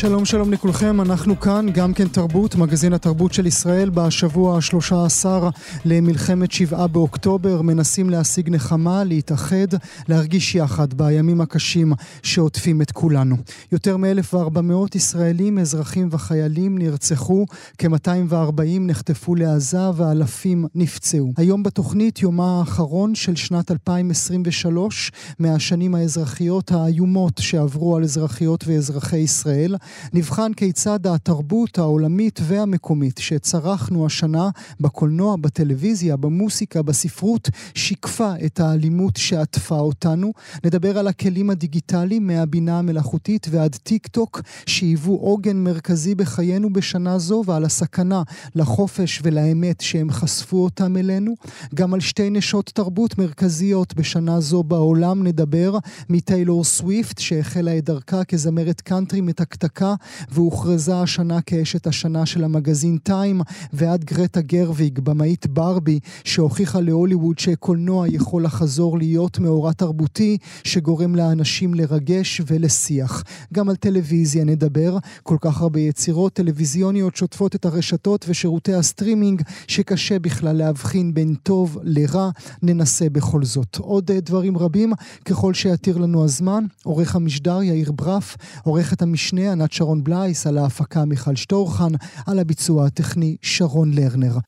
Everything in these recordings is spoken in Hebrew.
שלום שלום לכולכם, אנחנו כאן, גם כן תרבות, מגזין התרבות של ישראל, בשבוע השלושה עשר למלחמת שבעה באוקטובר, מנסים להשיג נחמה, להתאחד, להרגיש יחד בימים הקשים שעוטפים את כולנו. יותר מ-1,400 ישראלים, אזרחים וחיילים נרצחו, כ-240 נחטפו לעזה ואלפים נפצעו. היום בתוכנית יומה האחרון של שנת 2023, מהשנים האזרחיות האיומות שעברו על אזרחיות ואזרחי ישראל. נבחן כיצד התרבות העולמית והמקומית שצרכנו השנה בקולנוע, בטלוויזיה, במוסיקה, בספרות, שיקפה את האלימות שעטפה אותנו. נדבר על הכלים הדיגיטליים מהבינה המלאכותית ועד טיק טוק, שהיוו עוגן מרכזי בחיינו בשנה זו, ועל הסכנה לחופש ולאמת שהם חשפו אותם אלינו. גם על שתי נשות תרבות מרכזיות בשנה זו בעולם נדבר, מטיילור סוויפט, שהחלה את דרכה כזמרת קאנטרי מתקתקה. להקה והוכרזה השנה כאשת השנה של המגזין טיים ועד גרטה גרוויג, במאית ברבי, שהוכיחה להוליווד שקולנוע יכול לחזור להיות מאורע תרבותי שגורם לאנשים לרגש ולשיח. גם על טלוויזיה נדבר, כל כך הרבה יצירות טלוויזיוניות שוטפות את הרשתות ושירותי הסטרימינג שקשה בכלל להבחין בין טוב לרע, ננסה בכל זאת. עוד דברים רבים ככל שיתיר לנו הזמן, עורך המשדר יאיר ברף, עורכת המשנה ענת שרון בלייס, על ההפקה מיכל שטורחן, על הביצוע הטכני שרון לרנר.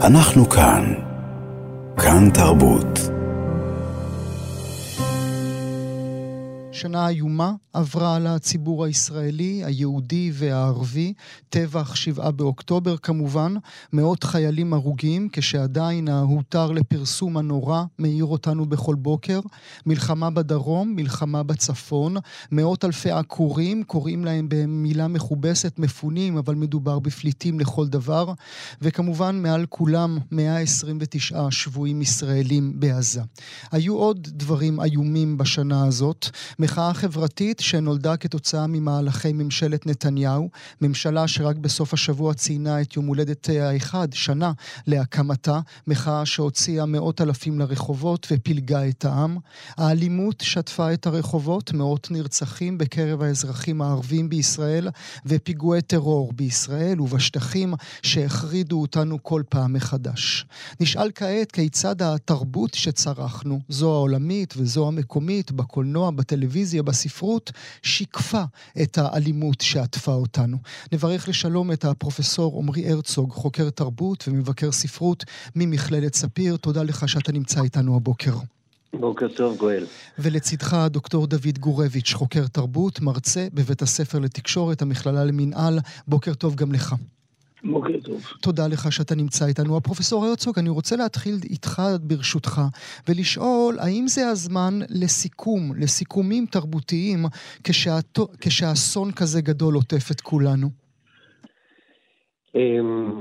אנחנו כאן. כאן תרבות. שנה איומה עברה על הציבור הישראלי, היהודי והערבי. טבח שבעה באוקטובר כמובן, מאות חיילים הרוגים, כשעדיין ההותר לפרסום הנורא מאיר אותנו בכל בוקר. מלחמה בדרום, מלחמה בצפון, מאות אלפי עקורים, קוראים להם במילה מכובסת מפונים, אבל מדובר בפליטים לכל דבר. וכמובן, מעל כולם 129 שבויים ישראלים בעזה. היו עוד דברים איומים בשנה הזאת. מחאה חברתית שנולדה כתוצאה ממהלכי ממשלת נתניהו, ממשלה שרק בסוף השבוע ציינה את יום הולדת האחד, שנה להקמתה, מחאה שהוציאה מאות אלפים לרחובות ופילגה את העם. האלימות שטפה את הרחובות, מאות נרצחים בקרב האזרחים הערבים בישראל, ופיגועי טרור בישראל ובשטחים שהחרידו אותנו כל פעם מחדש. נשאל כעת כיצד התרבות שצרכנו, זו העולמית וזו המקומית, בקולנוע, בטלוויזיה, בטלוויזיה, בספרות, שיקפה את האלימות שעטפה אותנו. נברך לשלום את הפרופסור עמרי הרצוג, חוקר תרבות ומבקר ספרות ממכללת ספיר. תודה לך שאתה נמצא איתנו הבוקר. בוקר טוב, גואל. ולצידך דוקטור דוד גורביץ', חוקר תרבות, מרצה בבית הספר לתקשורת, המכללה למינהל. בוקר טוב גם לך. בוקר טוב. תודה לך שאתה נמצא איתנו. הפרופסור הרצוג, אני רוצה להתחיל איתך ברשותך, ולשאול האם זה הזמן לסיכום, לסיכומים תרבותיים. כשאסון כזה גדול עוטף את כולנו? אמ,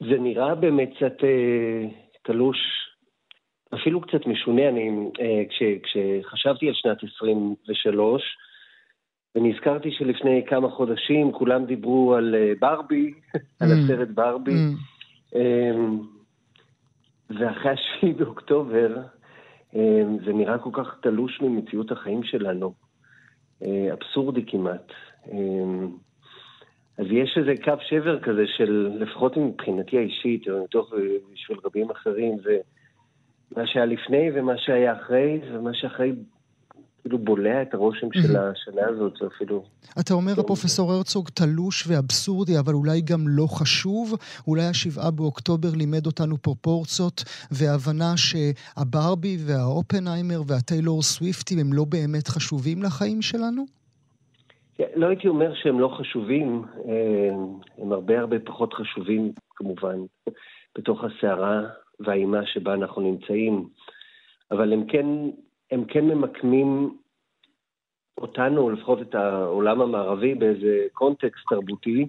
זה נראה באמת קצת אה, תלוש, אפילו קצת משונה. אני, אה, כש, כשחשבתי על שנת 23, ונזכרתי שלפני כמה חודשים כולם דיברו על אה, ברבי, על mm. הסרט ברבי. Mm. אמ, ואחרי השביעי באוקטובר, אמ, זה נראה כל כך תלוש ממציאות החיים שלנו. אה, אבסורדי כמעט. אמ, אז יש איזה קו שבר כזה של, לפחות מבחינתי האישית, או מתוך בשביל רבים אחרים, זה מה שהיה לפני ומה שהיה אחרי, ומה שאחרי אפילו בולע את הרושם של השנה הזאת, זה אפילו... אתה אומר, הפרופסור הרצוג, תלוש ואבסורדי, אבל אולי גם לא חשוב? אולי השבעה באוקטובר לימד אותנו פרופורציות והבנה שהברבי והאופנהיימר והטיילור סוויפטים הם לא באמת חשובים לחיים שלנו? לא הייתי אומר שהם לא חשובים, הם הרבה הרבה פחות חשובים, כמובן, בתוך הסערה והאימה שבה אנחנו נמצאים, אבל הם כן הם כן ממקמים אותנו, או לפחות את העולם המערבי, באיזה קונטקסט תרבותי,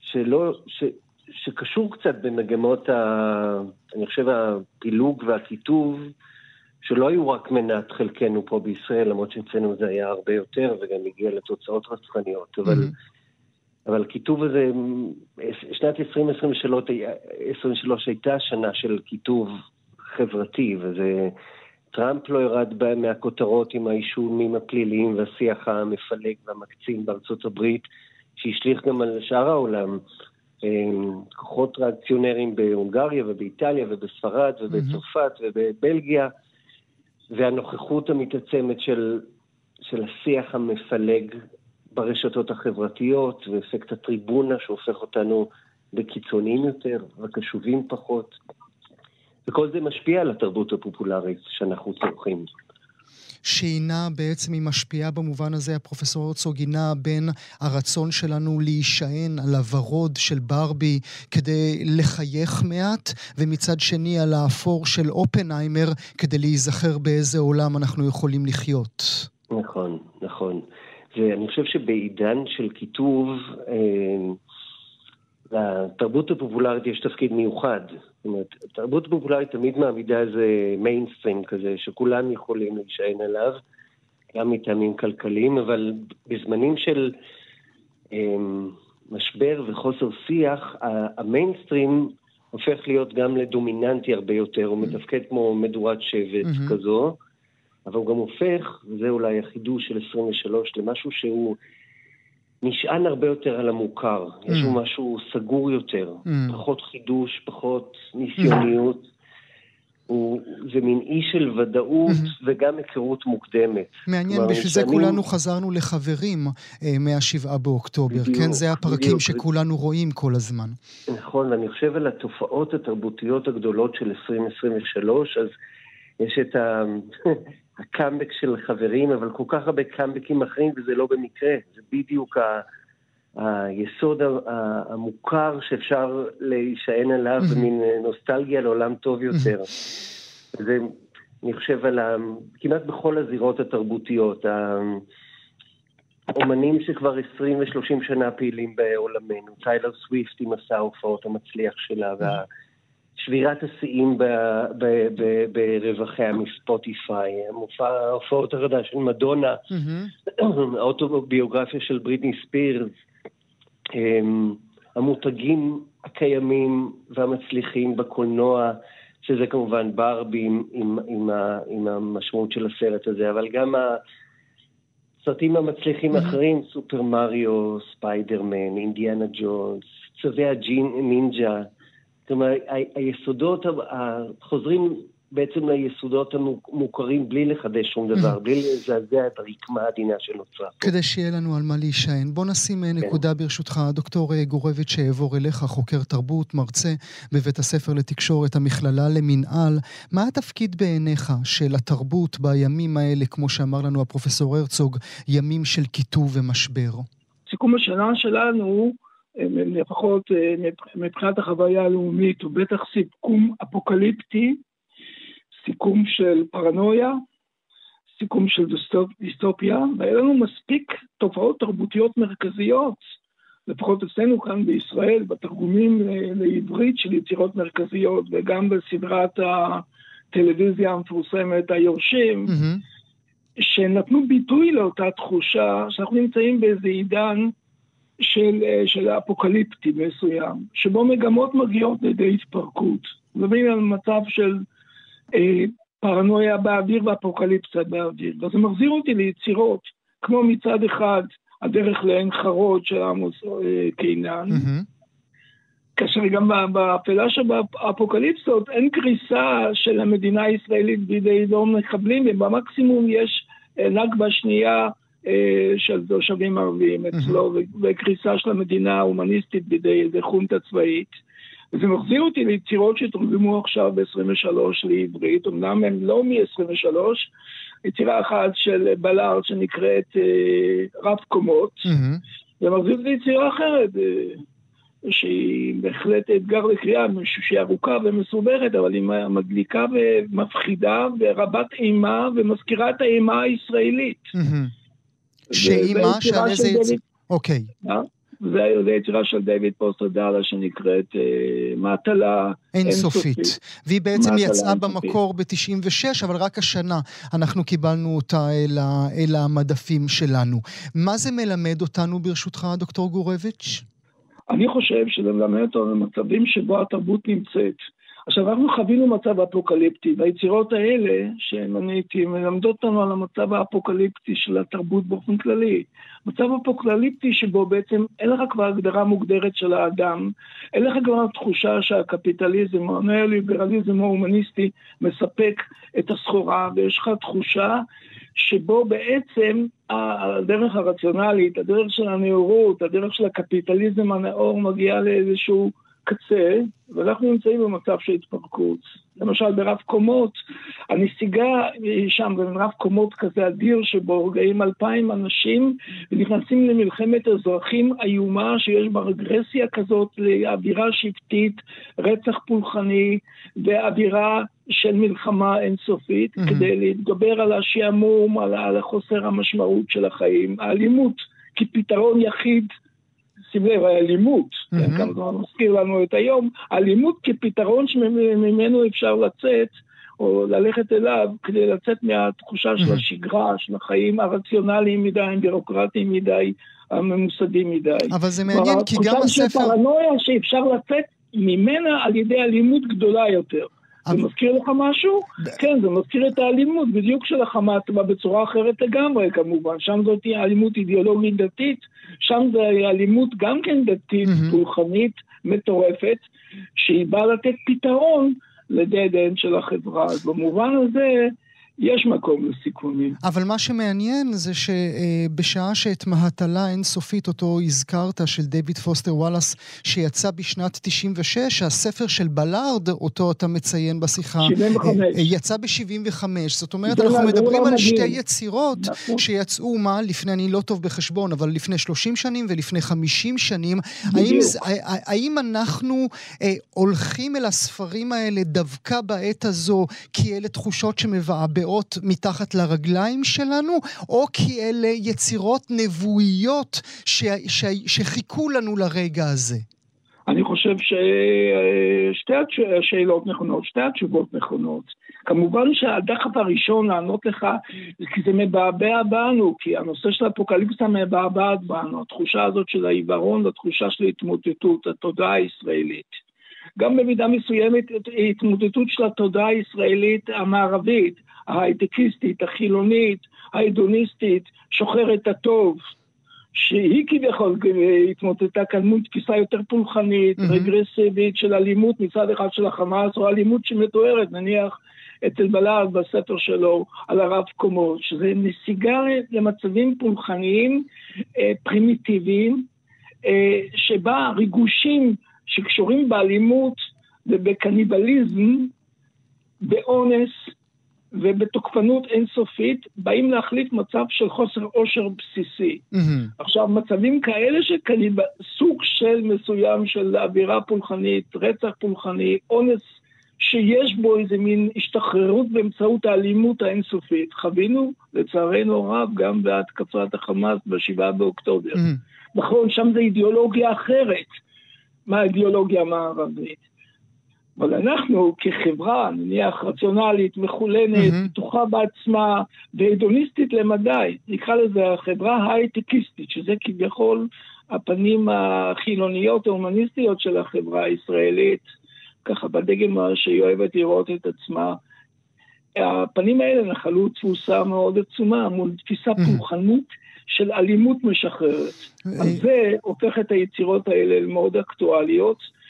שלא, ש, שקשור קצת במגמות, ה, אני חושב, הפילוג והקיטוב, שלא היו רק מנת חלקנו פה בישראל, למרות שאצלנו זה היה הרבה יותר, וגם הגיע לתוצאות רצחניות, אבל... Mm-hmm. אבל הכיתוב הזה, שנת 2023 הייתה שנה של כיתוב חברתי, וזה... טראמפ לא ירד מהכותרות עם האישומים הפליליים והשיח המפלג והמקצין בארצות הברית, שהשליך גם על שאר העולם. אמ, כוחות ריאקציונרים בהונגריה ובאיטליה ובספרד ובצרפת ובבלגיה, והנוכחות המתעצמת של, של השיח המפלג ברשתות החברתיות, ואפקט הטריבונה שהופך אותנו לקיצוניים יותר וקשובים פחות. וכל זה משפיע על התרבות הפופולרית שאנחנו צורכים. שהינה בעצם, היא משפיעה במובן הזה, הפרופסור הרצוג, היא נעה בין הרצון שלנו להישען על הוורוד של ברבי כדי לחייך מעט, ומצד שני על האפור של אופנהיימר כדי להיזכר באיזה עולם אנחנו יכולים לחיות. נכון, נכון. ואני חושב שבעידן של כיתוב, אה, לתרבות הפופולרית יש תפקיד מיוחד. זאת אומרת, התרבות הפופולרית תמיד מעמידה איזה מיינסטרים כזה, שכולם יכולים להישען עליו, גם מטעמים כלכליים, אבל בזמנים של אה, משבר וחוסר שיח, המיינסטרים הופך להיות גם לדומיננטי הרבה יותר, הוא מתפקד כמו מדורת שבט mm-hmm. כזו. אבל הוא גם הופך, וזה אולי החידוש של 23, למשהו שהוא נשען הרבה יותר על המוכר. Mm. יש לו משהו סגור יותר, mm. פחות חידוש, פחות ניסיוניות. Mm. הוא, זה מין אי של ודאות mm-hmm. וגם היכרות מוקדמת. מעניין, בשביל זה. כולנו חזרנו לחברים אה, מהשבעה באוקטובר. בדיוק, כן, זה הפרקים בדיוק. שכולנו רואים כל הזמן. נכון, ואני חושב על התופעות התרבותיות הגדולות של 2023, אז יש את ה... הקאמבק של חברים, אבל כל כך הרבה קאמבקים אחרים, וזה לא במקרה. זה בדיוק ה... היסוד המוכר שאפשר להישען עליו במין נוסטלגיה לעולם טוב יותר. זה, אני חושב על ה... כמעט בכל הזירות התרבותיות. האומנים שכבר 20 ו-30 שנה פעילים בעולמנו, טיילר סוויפט עם מסע ההופעות המצליח שלה, וה... שבירת השיאים ברווחיה מספוטיפיי, המופע ההופעות החדש של מדונה, mm-hmm. האוטוביוגרפיה של בריטני ספירס, אמ, המותגים הקיימים והמצליחים בקולנוע, שזה כמובן ברבי עם, עם, עם, עם המשמעות של הסרט הזה, אבל גם הסרטים המצליחים האחרים, mm-hmm. סופר מריו, ספיידרמן, אינדיאנה ג'ונס, צבי הנינג'ה, זאת אומרת, היסודות חוזרים בעצם ליסודות המוכרים בלי לחדש שום דבר, בלי לזעזע את הרקמה העדינה שנוצרה. כדי שיהיה לנו על מה להישען. בוא נשים אה, כן. נקודה ברשותך. דוקטור אה, גורביץ' אעבור אליך, חוקר תרבות, מרצה בבית הספר לתקשורת, המכללה למינהל. מה התפקיד בעיניך של התרבות בימים האלה, כמו שאמר לנו הפרופסור הרצוג, ימים של קיטוב ומשבר? סיכום השנה שלנו לפחות אה, מבחינת החוויה הלאומית, הוא בטח סיכום אפוקליפטי, סיכום של פרנויה, סיכום של דיסטופיה, והיה לנו מספיק תופעות תרבותיות מרכזיות, לפחות אצלנו כאן בישראל, בתרגומים לעברית של יצירות מרכזיות, וגם בסדרת הטלוויזיה המפורסמת, היורשים, mm-hmm. שנתנו ביטוי לאותה תחושה שאנחנו נמצאים באיזה עידן של, אה, של אפוקליפטי מסוים, שבו מגמות מגיעות לידי התפרקות. מדברים על מצב של אה, פרנויה באוויר ואפוקליפסה באוויר. וזה מחזיר אותי ליצירות, כמו מצד אחד הדרך לעין חרוד של עמוס אה, קינן, mm-hmm. כאשר גם באפלה שבאפוקליפסות אין קריסה של המדינה הישראלית בידי לא מחבלים, ובמקסימום יש אה, נכבה שנייה של תושבים ערבים אצלו, וקריסה של המדינה ההומניסטית בידי איזה חונטה צבאית. וזה מחזיר אותי ליצירות שתורגמו עכשיו ב-23 לעברית, אמנם הן לא מ-23, יצירה אחת של בלארד שנקראת אה, רב קומות, mm-hmm. ומחזיר אותי ליצירה אחרת, אה, שהיא בהחלט אתגר לקריאה, שהיא ארוכה ומסובכת, אבל היא מדליקה ומפחידה ורבת אימה ומזכירה את האימה הישראלית. שהיא מה? שעל איזה... אוקיי. וזו יצירה של דיוויד פוסטר דאלה שנקראת אה, מעטלה אינסופית. אינסופית. והיא בעצם יצאה במקור ב-96, אבל רק השנה אנחנו קיבלנו אותה אל, ה, אל המדפים שלנו. מה זה מלמד אותנו ברשותך, דוקטור גורביץ'? אני חושב שזה מלמד אותנו במצבים שבו התרבות נמצאת. עכשיו, אנחנו חווינו מצב אפוקליפטי, והיצירות האלה שמניתי מלמדות אותנו על המצב האפוקליפטי של התרבות באופן כללי. מצב אפוקליפטי שבו בעצם אין לך כבר הגדרה מוגדרת של האדם, אין לך כבר תחושה שהקפיטליזם או הנאו-ליברליזם ההומניסטי מספק את הסחורה, ויש לך תחושה שבו בעצם הדרך הרציונלית, הדרך של הנאורות, הדרך של הקפיטליזם הנאור מגיעה לאיזשהו קצה, ואנחנו נמצאים במצב של התפרקות. למשל ברב קומות, הנסיגה היא שם ברב קומות כזה אדיר שבו רגעים אלפיים אנשים ונכנסים למלחמת אזרחים איומה שיש בה רגרסיה כזאת לאווירה שבטית, רצח פולחני ואווירה של מלחמה אינסופית mm-hmm. כדי להתגבר על השעמום, על, על חוסר המשמעות של החיים, האלימות כפתרון יחיד שים לב, האלימות, mm-hmm. מזכיר לנו את היום, אלימות כפתרון שממנו אפשר לצאת, או ללכת אליו, כדי לצאת מהתחושה של השגרה, של החיים הרציונליים מדי, הבירוקרטיים מדי, הממוסדים מדי. אבל זה מעניין, כי גם הספר... התחושה של פרנויה שאפשר לצאת ממנה על ידי אלימות גדולה יותר. זה מזכיר לך משהו? כן, זה מזכיר את האלימות, בדיוק של החמאס, בצורה אחרת לגמרי כמובן. שם זאת אלימות אידיאולוגית דתית, שם זה אלימות גם כן דתית, פולחנית, מטורפת, שהיא באה לתת פתרון לדד אנד של החברה. אז במובן הזה, יש מקום לסיכונים. אבל מה שמעניין זה שבשעה שאת מהטלה אינסופית, אותו הזכרת, של דייוויד פוסטר וואלאס, שיצא בשנת 96, הספר של בלארד, אותו אתה מציין בשיחה, 75. אה, יצא ב-75. זאת אומרת, אנחנו מדברים על שתי יצירות נכון. שיצאו, מה, לפני, אני לא טוב בחשבון, אבל לפני 30 שנים ולפני 50 שנים. האם, האם אנחנו אה, הולכים אל הספרים האלה דווקא בעת הזו, כי אלה תחושות שמבעבעות? נמצאות מתחת לרגליים שלנו, או כי אלה יצירות נבואיות ש, ש, שחיכו לנו לרגע הזה? אני חושב ששתי השאלות נכונות, שתי התשובות נכונות. כמובן שהדחף הראשון לענות לך, כי זה מבעבע בנו, כי הנושא של האפוקליפסה מבעבעת בנו, התחושה הזאת של העיוורון והתחושה של התמוטטות, התודעה הישראלית. גם במידה מסוימת התמוטטות של התודעה הישראלית המערבית, ההייטקיסטית, החילונית, ההדוניסטית, שוחרת הטוב, שהיא כביכול התמוטטה כאן מול תפיסה יותר פולחנית, mm-hmm. רגרסיבית של אלימות מצד אחד של החמאס, או אלימות שמתוארת, נניח, אצל בלעד בספר שלו על הרב קומות, שזה נסיגה למצבים פולחניים אה, פרימיטיביים, אה, שבה ריגושים שקשורים באלימות ובקניבליזם, באונס, ובתוקפנות אינסופית באים להחליף מצב של חוסר עושר בסיסי. Mm-hmm. עכשיו, מצבים כאלה שכנראה סוג של מסוים של אווירה פולחנית, רצח פולחני, אונס שיש בו איזה מין השתחררות באמצעות האלימות האינסופית. חווינו, לצערנו הרב, גם בהתקפת החמאס ב-7 באוקטובר. Mm-hmm. נכון, שם זה אידיאולוגיה אחרת מהאידיאולוגיה המערבית. אבל אנחנו כחברה, נניח רציונלית, מחולנת, mm-hmm. פתוחה בעצמה והדוניסטית למדי, נקרא לזה החברה ההייטקיסטית, שזה כביכול הפנים החילוניות ההומניסטיות של החברה הישראלית, ככה בדגם שהיא אוהבת לראות את עצמה. הפנים האלה נחלו תפוסה מאוד עצומה מול תפיסה mm-hmm. פולחנית של אלימות משחררת. אז זה הופך את היצירות האלה למאוד אקטואליות.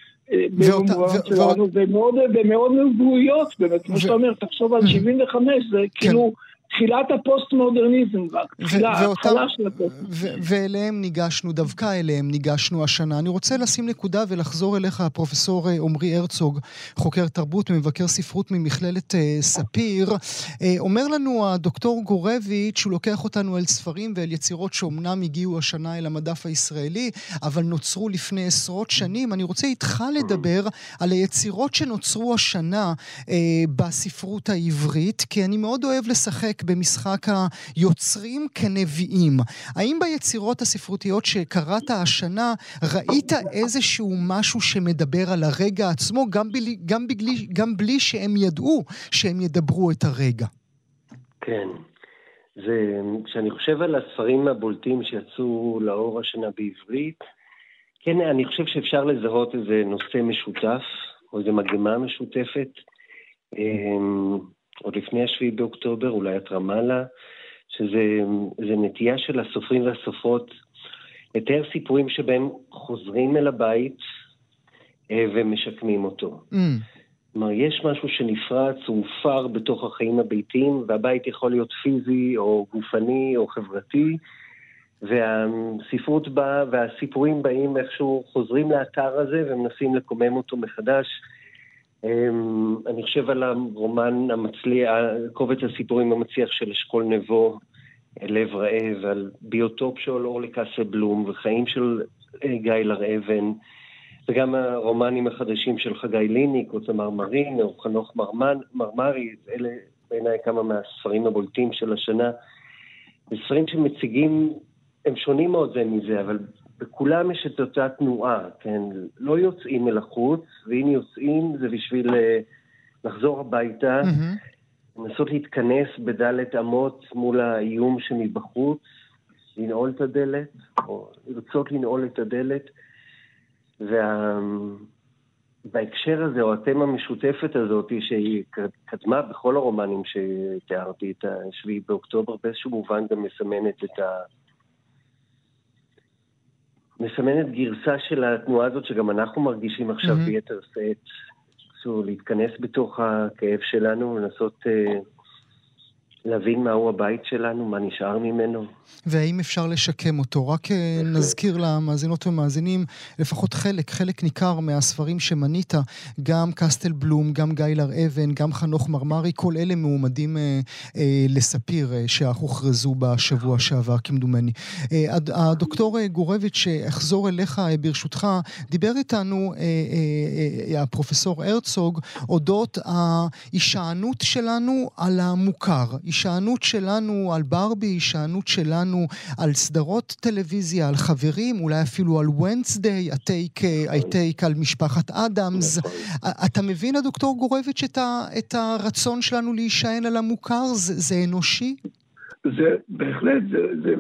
ומאוד נבואיות, באמת, כמו שאתה אומר, תחשוב על 75, זה כן. כאילו תחילת הפוסט-מודרניזם רק, התחלה של הפוסט. ואליהם ניגשנו, דווקא אליהם ניגשנו השנה. אני רוצה לשים נקודה ולחזור אליך, הפרופסור אה, עמרי הרצוג, חוקר תרבות ומבקר ספרות ממכללת אה, ספיר. אה, אומר לנו הדוקטור גורביץ', שהוא לוקח אותנו אל ספרים ואל יצירות שאומנם הגיעו השנה אל המדף הישראלי, אבל נוצרו לפני עשרות שנים. אני רוצה איתך לדבר על היצירות שנוצרו השנה בספרות העברית, כי אני מאוד אוהב לשחק במשחק היוצרים כנביאים. האם ביצירות הספרותיות שקראת השנה ראית איזשהו משהו שמדבר על הרגע עצמו, גם, בלי, גם, בגלי, גם בלי שהם ידעו שהם ידברו את הרגע? כן. זה, כשאני חושב על הספרים הבולטים שיצאו לאור השנה בעברית, כן, אני חושב שאפשר לזהות איזה נושא משותף, או איזה מגמה משותפת. עוד לפני השביעי באוקטובר, אולי את רמאללה, שזה נטייה של הסופרים והסופרות לתאר סיפורים שבהם חוזרים אל הבית אה, ומשקמים אותו. Mm. כלומר, יש משהו שנפרץ, הוא הופר בתוך החיים הביתיים, והבית יכול להיות פיזי או גופני או חברתי, והספרות באה והסיפורים באים איכשהו חוזרים לאתר הזה ומנסים לקומם אותו מחדש. אמ, אני חושב על הרומן המצליח, קובץ הסיפורים המצליח של אשכול נבו, לב רעב, על ביוטופ של אורלי קאסבלום וחיים של אה, גיא לר-אבן. וגם הרומנים החדשים של חגי ליניק, או תמר מרין, או חנוך מרמן, מרמרי, אלה בעיניי כמה מהספרים הבולטים של השנה. ספרים שמציגים, הם שונים מאוד זה מזה, אבל בכולם יש את אותה תנועה, כן? לא יוצאים אל החוץ, ואם יוצאים זה בשביל אה, לחזור הביתה. לנסות להתכנס בדלת אמות מול האיום שמבחוץ, לנעול את הדלת, או לרצות לנעול את הדלת. ובהקשר הזה, או התמה המשותפת הזאת, שהיא קדמה בכל הרומנים שתיארתי, את השביעי באוקטובר, באיזשהו מובן גם מסמנת את ה... מסמנת גרסה של התנועה הזאת שגם אנחנו מרגישים עכשיו mm-hmm. ביתר שאת. להתכנס בתוך הכאב שלנו, לנסות uh, להבין מהו הבית שלנו, מה נשאר ממנו. והאם אפשר לשקם אותו? רק אה, נזכיר למאזינות ומאזינים, לפחות חלק, חלק ניכר מהספרים שמנית, גם קסטל בלום, גם גיא לר-אבן, גם חנוך מרמרי, כל אלה מועמדים אה, אה, לספיר אה, שאך הוכרזו בשבוע שעבר, כמדומני. אה, הדוקטור אה, גורביץ', שאחזור אליך אה, ברשותך, דיבר איתנו אה, אה, אה, הפרופסור הרצוג אודות ההישענות שלנו על המוכר. הישענות שלנו על ברבי, הישענות שלנו על סדרות טלוויזיה, על חברים, אולי אפילו על ונסדיי, הטייק, הטייק על משפחת אדמס. נכון. אתה מבין, הדוקטור גורביץ', את, ה, את הרצון שלנו להישען על המוכר? זה, זה אנושי? זה בהחלט, זה, זה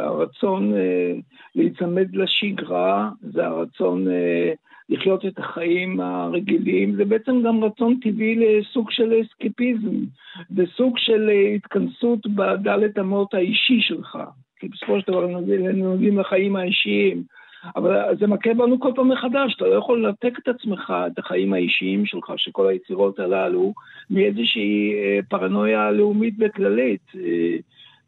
הרצון אה, להיצמד לשגרה, זה הרצון אה, לחיות את החיים הרגילים, זה בעצם גם רצון טבעי לסוג של אסקפיזם, וסוג של התכנסות בדלת אמות האישי שלך. כי בסופו של דבר הם נוגעים לחיים האישיים. אבל זה מכה בנו כל פעם מחדש, אתה לא יכול לנתק את עצמך, את החיים האישיים שלך, של כל היצירות הללו, מאיזושהי אה, פרנויה לאומית וכללית.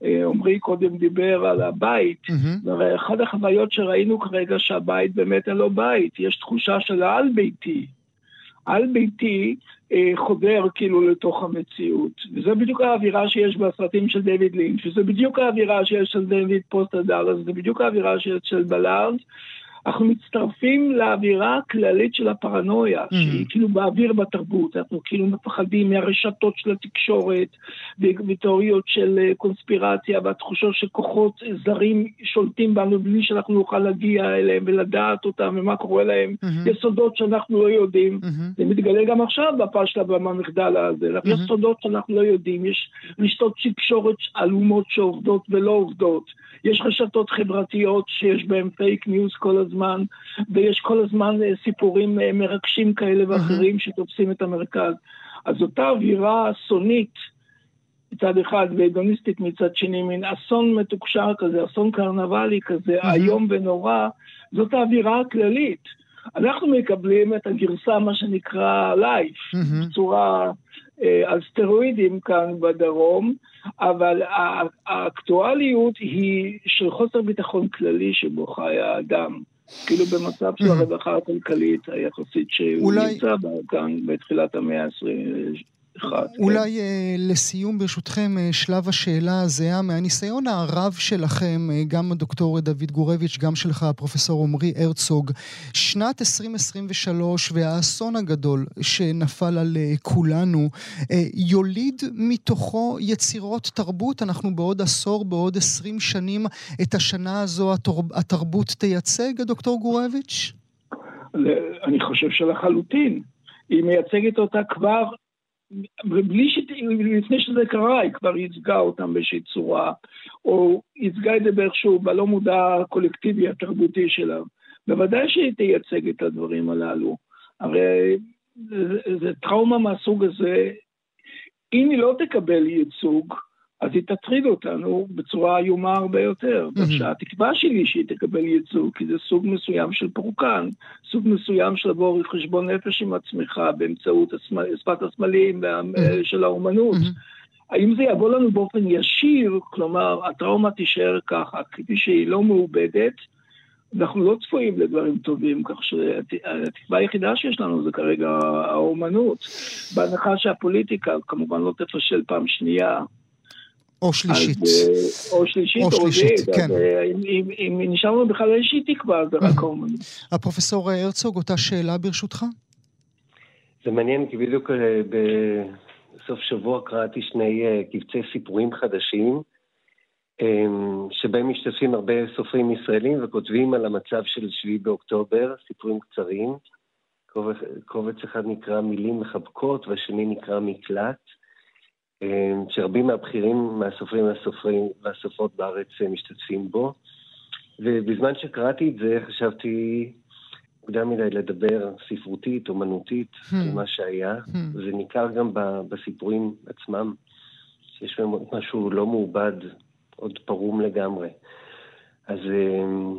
אה, עמרי קודם דיבר על הבית, mm-hmm. ואחת החוויות שראינו כרגע שהבית באמת אין לו בית, יש תחושה של העל-ביתי. על-ביתי אה, חודר כאילו לתוך המציאות, וזה בדיוק האווירה שיש בסרטים של דיוויד לינץ', וזה בדיוק האווירה שיש של דיוויד פוסטר דאלאס, זה בדיוק האווירה שיש של בלארד, אנחנו מצטרפים לאווירה הכללית של הפרנויה, mm-hmm. שהיא כאילו באוויר בתרבות, אנחנו כאילו מפחדים מהרשתות של התקשורת, ותיאוריות של אה, קונספירציה, והתחושות שכוחות זרים שולטים בנו בלי שאנחנו נוכל להגיע אליהם ולדעת אותם ומה קורה להם, mm-hmm. יש סודות שאנחנו לא יודעים, mm-hmm. זה מתגלה גם עכשיו בפשטה במחדל הזה, mm-hmm. יש סודות שאנחנו לא יודעים, יש רשתות תקשורת עלומות שעובדות ולא עובדות, יש רשתות חברתיות שיש בהן פייק ניוז כל הזמן. הזמן, ויש כל הזמן אה, סיפורים אה, מרגשים כאלה ואחרים שתופסים את המרכז. אז אותה אווירה אסונית מצד אחד והדוניסטית מצד שני, מין אסון מתוקשר כזה, אסון קרנבלי כזה, איום ונורא, זאת האווירה הכללית. אנחנו מקבלים את הגרסה, מה שנקרא live, mm-hmm. בצורה, אה, על סטרואידים כאן בדרום, אבל האקטואליות היא של חוסר ביטחון כללי שבו חי האדם. כאילו במצב של הרווחה הכלכלית היחסית שהוא אולי... נמצא בה כאן בתחילת המאה ה-20. אחד. אולי כן. לסיום, ברשותכם, שלב השאלה הזהה, מהניסיון הרב שלכם, גם הדוקטור דוד גורביץ', גם שלך, פרופסור עמרי הרצוג, שנת 2023 והאסון הגדול שנפל על כולנו, יוליד מתוכו יצירות תרבות? אנחנו בעוד עשור, בעוד עשרים שנים, את השנה הזו התרבות תייצג, הדוקטור גורביץ'? אני חושב שלחלוטין. היא מייצגת אותה כבר, בלי ש... לפני שזה קרה, היא כבר ייצגה אותם באיזושהי צורה, או ייצגה את זה באיכשהו בלא מודע הקולקטיבי התרבותי שלה. בוודאי שהיא תייצג את הדברים הללו. הרי זה, זה טראומה מהסוג הזה, אם היא לא תקבל ייצוג, אז היא תטריד אותנו בצורה איומה הרבה יותר. Mm-hmm. התקווה שלי שהיא תקבל ייצוג, כי זה סוג מסוים של פורקן, סוג מסוים של לבוא חשבון נפש עם עצמך באמצעות שפת הסמלים mm-hmm. של האומנות. האם זה יבוא לנו באופן ישיר, כלומר, הטראומה תישאר ככה, כפי שהיא לא מעובדת, אנחנו לא צפויים לדברים טובים, כך שהתקווה היחידה שיש לנו זה כרגע האומנות. בהנחה שהפוליטיקה כמובן לא תפשל פעם שנייה. או שלישית. אז, או שלישית או רביעית, כן. אה, אם, אם, אם נשארנו בכלל איזושהי תקווה, זה רק האומנות. הפרופסור הרצוג, אותה שאלה ברשותך? זה מעניין, כי בדיוק אה, בסוף שבוע קראתי שני אה, קבצי סיפורים חדשים, שבהם משתתפים הרבה סופרים ישראלים וכותבים על המצב של 7 באוקטובר, סיפורים קצרים. קובץ אחד נקרא מילים מחבקות והשני נקרא מקלט. אמ, שרבים מהבכירים, מהסופרים והסופרים והסופרות בארץ אה, משתתפים בו. ובזמן שקראתי את זה חשבתי מוקדם מדי לדבר ספרותית, אומנותית, hmm. על מה שהיה. Hmm. זה ניכר גם בסיפורים עצמם, שיש בהם משהו לא מעובד, עוד פרום לגמרי. אז אמ,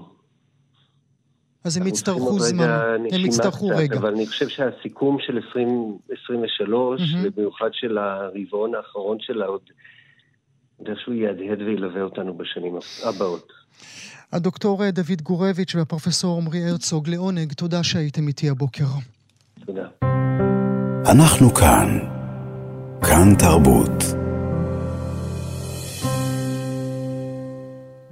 אז הם יצטרכו זמן, הם יצטרכו רגע. אבל אני חושב שהסיכום של 2023, mm-hmm. ובמיוחד של הרבעון האחרון שלה, עוד איכשהו יהדהד וילווה אותנו בשנים הבאות. הדוקטור דוד גורביץ' והפרופסור עמרי הרצוג, לעונג, תודה שהייתם איתי הבוקר. תודה. אנחנו כאן. כאן תרבות.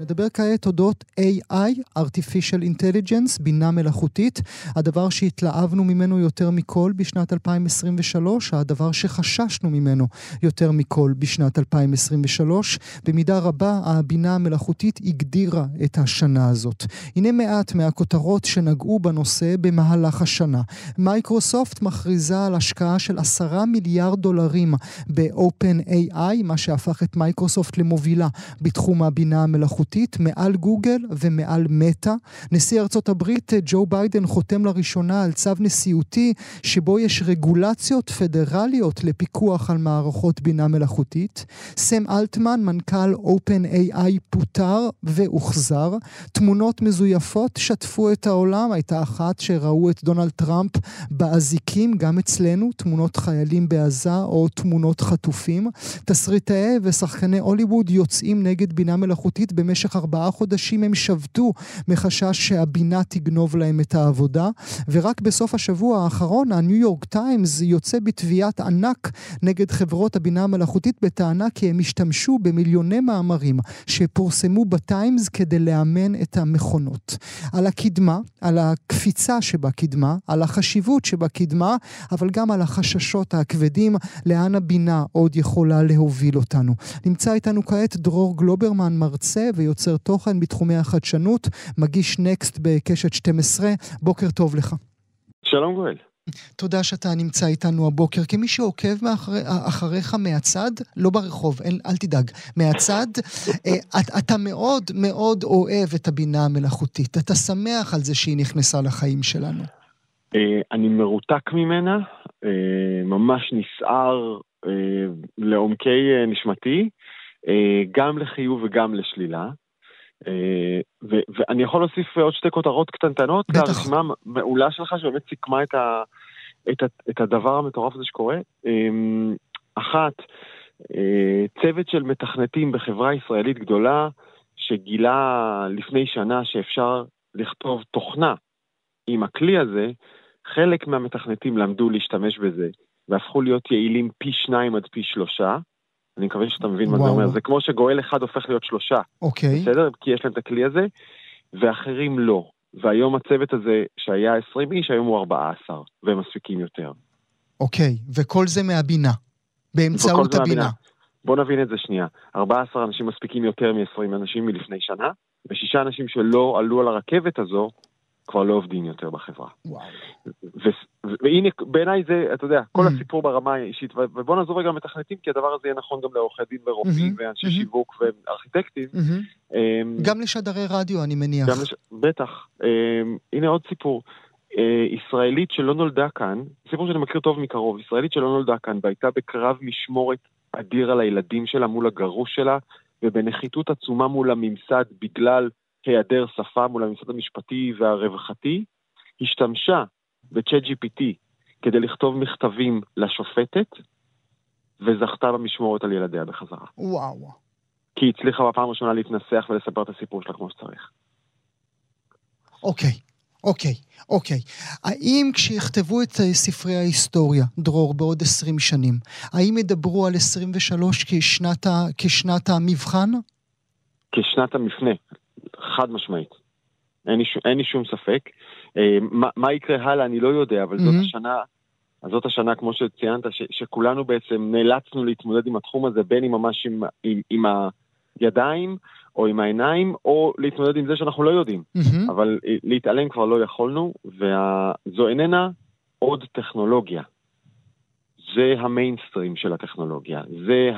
נדבר כעת אודות AI, artificial intelligence, בינה מלאכותית, הדבר שהתלהבנו ממנו יותר מכל בשנת 2023, הדבר שחששנו ממנו יותר מכל בשנת 2023. במידה רבה הבינה המלאכותית הגדירה את השנה הזאת. הנה מעט מהכותרות שנגעו בנושא במהלך השנה. מייקרוסופט מכריזה על השקעה של עשרה מיליארד דולרים ב-OpenAI, מה שהפך את מייקרוסופט למובילה בתחום הבינה המלאכותית. ממשלתית מעל גוגל ומעל מטא. נשיא ארצות הברית ג'ו ביידן חותם לראשונה על צו נשיאותי שבו יש רגולציות פדרליות לפיקוח על מערכות בינה מלאכותית. סם אלטמן, מנכ"ל OpenAI, פוטר והוחזר. תמונות מזויפות שטפו את העולם, הייתה אחת שראו את דונלד טראמפ באזיקים, גם אצלנו, תמונות חיילים בעזה או תמונות חטופים. תסריטאי ושחקני הוליווד יוצאים נגד בינה מלאכותית במשך במשך ארבעה חודשים הם שבתו מחשש שהבינה תגנוב להם את העבודה, ורק בסוף השבוע האחרון הניו יורק טיימס יוצא בתביעת ענק נגד חברות הבינה המלאכותית בטענה כי הם השתמשו במיליוני מאמרים שפורסמו בטיימס כדי לאמן את המכונות. על הקדמה, על הקפיצה שבקדמה, על החשיבות שבקדמה, אבל גם על החששות הכבדים לאן הבינה עוד יכולה להוביל אותנו. נמצא איתנו כעת דרור גלוברמן, מרצה ויוצא יוצר תוכן בתחומי החדשנות, מגיש נקסט בקשת 12. בוקר טוב לך. שלום גואל. תודה שאתה נמצא איתנו הבוקר. כמי שעוקב מאחרי, אחריך מהצד, לא ברחוב, אל, אל תדאג, מהצד, אה, את, אתה מאוד מאוד אוהב את הבינה המלאכותית. אתה שמח על זה שהיא נכנסה לחיים שלנו. אה, אני מרותק ממנה, אה, ממש נסער לעומקי נשמתי, גם לחיוב וגם לשלילה. אה, ואני יכול להוסיף עוד שתי כותרות קטנטנות לרשימה המעולה שלך, שבאמת סיכמה את, ה, את, ה, את הדבר המטורף הזה שקורה. אמ, אחת, אה, צוות של מתכנתים בחברה ישראלית גדולה, שגילה לפני שנה שאפשר לכתוב תוכנה עם הכלי הזה, חלק מהמתכנתים למדו להשתמש בזה והפכו להיות יעילים פי שניים עד פי שלושה. אני מקווה שאתה מבין מה זה וואו. אומר. זה כמו שגואל אחד הופך להיות שלושה, אוקיי. בסדר? כי יש להם את הכלי הזה, ואחרים לא. והיום הצוות הזה, שהיה 20 איש, היום הוא 14, והם מספיקים יותר. אוקיי. וכל זה מהבינה. באמצעות הבינה. מהבינה. בוא נבין את זה שנייה. 14 אנשים מספיקים יותר מ-20 אנשים מלפני שנה, ושישה אנשים שלא עלו על הרכבת הזו, כבר לא עובדים יותר בחברה. והנה, בעיניי זה, אתה יודע, כל Mhm. הסיפור ברמה האישית, ובוא נעזוב רגע מתכנתים, כי הדבר הזה יהיה נכון גם לעורכי דין ורופאים Mhm. ואנשי Mhm. שיווק וארכיטקטים. אמ, גם לשדרי רדיו, אני מניח. בטח. אמ, הנה עוד סיפור. אה, ישראלית שלא נולדה כאן, סיפור שאני מכיר טוב מקרוב, ישראלית שלא נולדה כאן והייתה בקרב משמורת אדיר על הילדים שלה מול הגרוש שלה, ובנחיתות עצומה מול הממסד בגלל היעדר שפה מול הממסד המשפטי והרווחתי, השתמשה ב-Chat GPT כדי לכתוב מכתבים לשופטת, וזכתה במשמורת על ילדיה בחזרה. וואו. כי היא הצליחה בפעם הראשונה להתנסח ולספר את הסיפור שלה כמו שצריך. אוקיי, אוקיי, אוקיי. האם כשיכתבו את ספרי ההיסטוריה, דרור, בעוד 20 שנים, האם ידברו על 23 כשנת, ה, כשנת המבחן? כשנת המפנה, חד משמעית. אין לי, אין לי שום ספק. אה, מה, מה יקרה הלאה אני לא יודע, אבל זאת Mhm. השנה, זאת השנה, כמו שציינת, ש, שכולנו בעצם נאלצנו להתמודד עם התחום הזה, בין אם ממש עם, עם, עם הידיים או עם העיניים, או להתמודד עם זה שאנחנו לא יודעים. מהמם. אבל אה, להתעלם כבר לא יכולנו, וזו איננה עוד טכנולוגיה. זה המיינסטרים של הטכנולוגיה. זה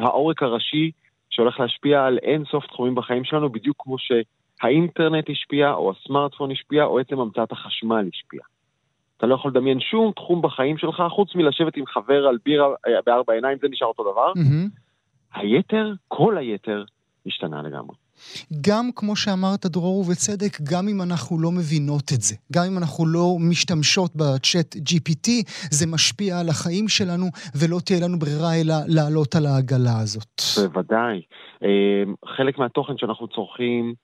העורק הראשי שהולך להשפיע על אין סוף תחומים בחיים שלנו, בדיוק כמו שהאינטרנט השפיע, או הסמארטפון השפיע, או עצם המצאת החשמל השפיע. אתה לא יכול לדמיין שום תחום בחיים שלך, חוץ מלשבת עם חבר על בירה אה, בארבע עיניים, זה נשאר אותו דבר. מהמם. היתר, כל היתר, השתנה לגמרי. גם כמו שאמרת, דרור, ובצדק, גם אם אנחנו לא מבינות את זה, גם אם אנחנו לא משתמשות בצ'אט GPT, זה משפיע על החיים שלנו, ולא תהיה לנו ברירה אלא לעלות על העגלה הזאת. בוודאי. אה, חלק מהתוכן שאנחנו צורכים,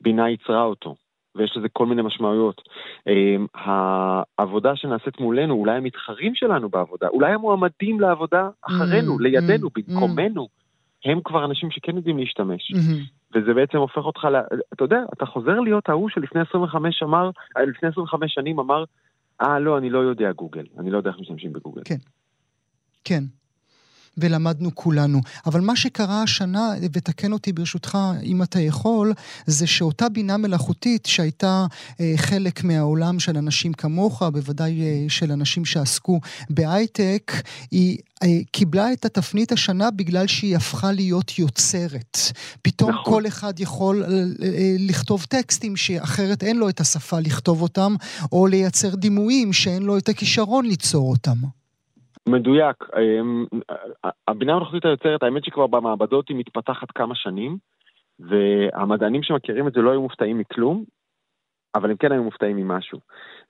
בינה יצרה אותו, ויש לזה כל מיני משמעויות. אה, העבודה שנעשית מולנו, אולי המתחרים שלנו בעבודה, אולי המועמדים לעבודה אחרינו, Mm, לידינו, mm, במקומנו, הם כבר אנשים שכן יודעים להשתמש. וזה בעצם הופך אותך, ל... אתה יודע, אתה חוזר להיות ההוא שלפני 25 אמר, אה, לפני 25 שנים אמר, אה, לא, אני לא יודע גוגל, אני לא יודע איך משתמשים בגוגל. כן. כן. ולמדנו כולנו. אבל מה שקרה השנה, ותקן אותי ברשותך אם אתה יכול, זה שאותה בינה מלאכותית שהייתה אה, חלק מהעולם של אנשים כמוך, בוודאי אה, של אנשים שעסקו בהייטק, היא אה, קיבלה את התפנית השנה בגלל שהיא הפכה להיות יוצרת. פתאום נכון. כל אחד יכול לכתוב טקסטים שאחרת אין לו את השפה לכתוב אותם, או לייצר דימויים שאין לו את הכישרון ליצור אותם. מדויק. אמ, הבינה המלאכותית היוצרת, האמת שכבר במעבדות היא מתפתחת כמה שנים, והמדענים שמכירים את זה לא היו מופתעים מכלום, אבל הם כן היו מופתעים ממשהו.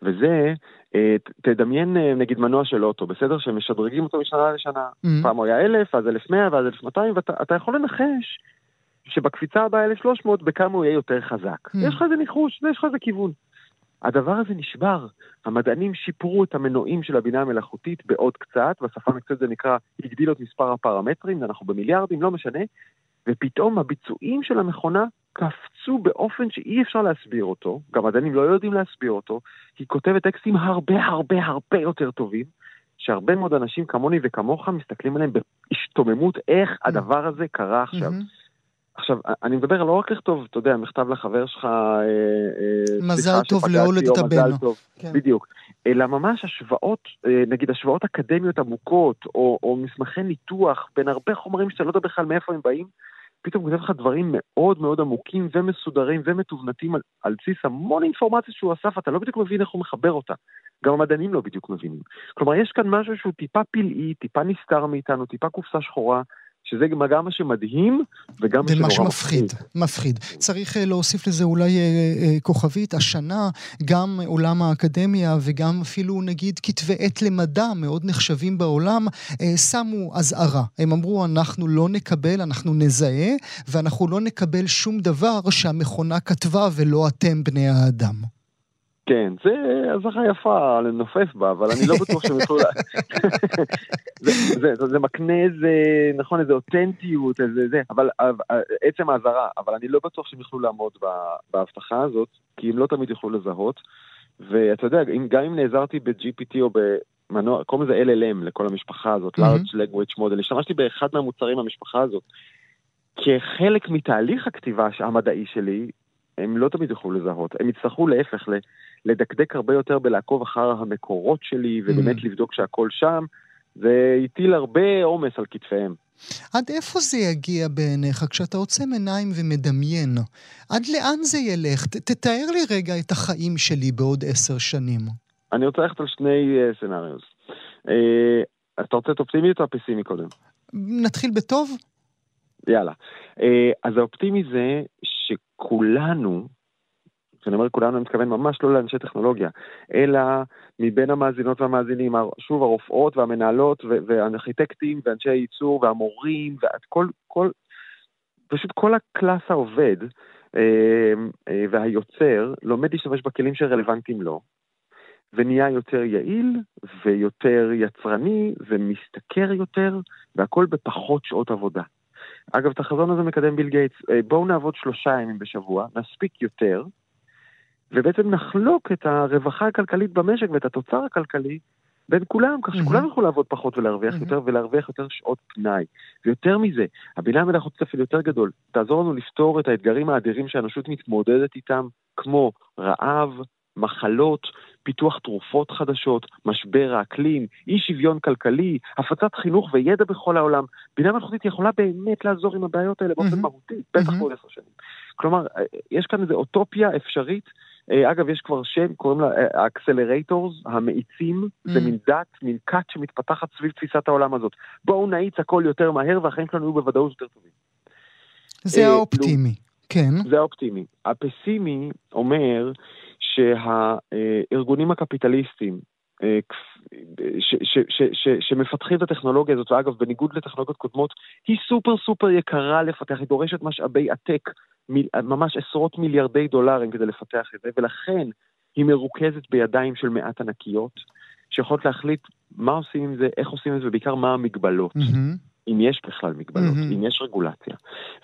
וזה, אה, תדמיין אה, נגיד מנוע של אוטו, בסדר? שמשדרגים אותו משנה לשנה. Mm. פעם הוא היה 1,000, אז 1,100 ואז 1,200, ואתה אתה יכול לנחש שבקפיצה הבאה 1,300 בכמה הוא יהיה יותר חזק. Mm. יש לך איזה ניחוש, יש לך איזה כיוון. הדבר הזה נשבר. המדענים שיפרו את המנועים של הבינה המלאכותית בעוד קצת, בשפה המקצועית זה נקרא, הגדילו את מספר הפרמטרים, אנחנו במיליארדים, לא משנה, ופתאום הביצועים של המכונה קפצו באופן שאי אפשר להסביר אותו, גם מדענים לא יודעים להסביר אותו, היא כותבת טקסטים הרבה הרבה הרבה יותר טובים, שהרבה מאוד אנשים כמוני וכמוך מסתכלים עליהם בהשתוממות איך הדבר הזה קרה עכשיו. עכשיו, אני מדבר לא רק לכתוב, אתה יודע, מכתב לחבר שלך, אה, אה, מזל טוב להולד את. טוב, כן. בדיוק. אלא ממש השוואות, אה, נגיד השוואות אקדמיות עמוקות, או, או מסמכי ניתוח בין הרבה חומרים שאתה לא יודע בכלל מאיפה הם באים, פתאום כותב לך דברים מאוד מאוד עמוקים ומסודרים ומתובנתים על, על בסיס המון אינפורמציה שהוא אסף, אתה לא בדיוק מבין איך הוא מחבר אותה. גם המדענים לא בדיוק מבינים. כלומר, יש כאן משהו שהוא טיפה פלאי, טיפה נסתר מאיתנו, טיפה קופסה שחורה, שזה גם מה שמדהים וגם מה שנורא ומה שמפחיד, מפחיד. צריך אה, להוסיף לזה אולי אה, אה, כוכבית, השנה גם עולם האקדמיה וגם אפילו נגיד כתבי עת למדע מאוד נחשבים בעולם, שמו אזהרה. הם אמרו אנחנו לא נקבל, אנחנו נזהה, ואנחנו לא נקבל שום דבר שהמכונה כתבה ולא אתם בני האדם. כן, זה הזכה יפה לנופף בה, אבל אני לא בטוח שהם יוכלו... זה, זה, מקנה איזה, נכון, איזה אותנטיות, איזה זה, אבל עצם האזהרה, אבל אני לא בטוח שהם יוכלו לעמוד בהבטחה הזאת, כי הם לא תמיד יוכלו לזהות. ואתה יודע, אם, גם אם נעזרתי ב-GPT או במנוע, קוראים לזה LLM לכל המשפחה הזאת, mm-hmm. large language model, השתמשתי באחד מהמוצרים מהמשפחה הזאת. כחלק מתהליך הכתיבה המדעי שלי, הם לא תמיד יוכלו לזהות. הם יצטרכו להפך, לדקדק הרבה יותר בלעקוב אחר המקורות שלי, ובאמת mm. לבדוק שהכל שם. זה הטיל הרבה עומס על כתפיהם. עד איפה זה יגיע בעיניך כשאתה עוצם עיניים ומדמיין? עד לאן זה ילך? ת, תתאר לי רגע את החיים שלי בעוד עשר שנים. אני רוצה ללכת על שני uh, סנאריוס. Uh, אתה רוצה את אופטימי או הפסימי קודם? נתחיל בטוב? יאללה. Uh, אז האופטימי זה שכולנו, כשאני אומר כולנו, אני מתכוון ממש לא לאנשי טכנולוגיה, אלא מבין המאזינות והמאזינים, שוב, הרופאות והמנהלות והארכיטקטים ואנשי הייצור והמורים, וכל, כל, פשוט כל הקלאס העובד אה, אה, והיוצר לומד להשתמש בכלים שרלוונטיים לו, ונהיה יותר יעיל ויותר יצרני ומשתכר יותר, והכל בפחות שעות עבודה. אגב, את החזון הזה מקדם ביל גייטס. אה, בואו נעבוד שלושה ימים בשבוע, נספיק יותר, ובעצם נחלוק את הרווחה הכלכלית במשק ואת התוצר הכלכלי בין כולם, כך שכולם יוכלו לעבוד פחות ולהרוויח יותר, ולהרוויח יותר שעות פנאי. ויותר מזה, הבינה המלאכותית אפילו יותר גדול, תעזור לנו לפתור את האתגרים האדירים שהאנושות מתמודדת איתם, כמו רעב, מחלות, פיתוח תרופות חדשות, משבר האקלים, אי שוויון כלכלי, הפצת חינוך וידע בכל העולם. בינה מלאכותית יכולה באמת לעזור עם הבעיות האלה באופן מהותי, בטח בעוד עשר שנים. כלומר, יש כאן איזו אוטופיה אפשרית אה, אגב, יש כבר שם, קוראים לה ה accelerators, אה, המאיצים, mm. זה מין דת, מין כת שמתפתחת סביב תפיסת העולם הזאת. בואו נאיץ הכל יותר מהר והחיים שלנו יהיו בוודאות יותר טובים. זה אה, האופטימי, כן. זה האופטימי. הפסימי אומר שהארגונים הקפיטליסטיים, שמפתחים את הטכנולוגיה הזאת, ואגב, בניגוד לטכנולוגיות קודמות, היא סופר סופר יקרה לפתח, היא דורשת משאבי עתק ממש עשרות מיליארדי דולרים כדי לפתח את זה, ולכן היא מרוכזת בידיים של מעט ענקיות, שיכולות להחליט מה עושים עם זה, איך עושים את זה, ובעיקר מה המגבלות. Mm-hmm. אם יש בכלל מגבלות, mm-hmm. אם יש רגולציה.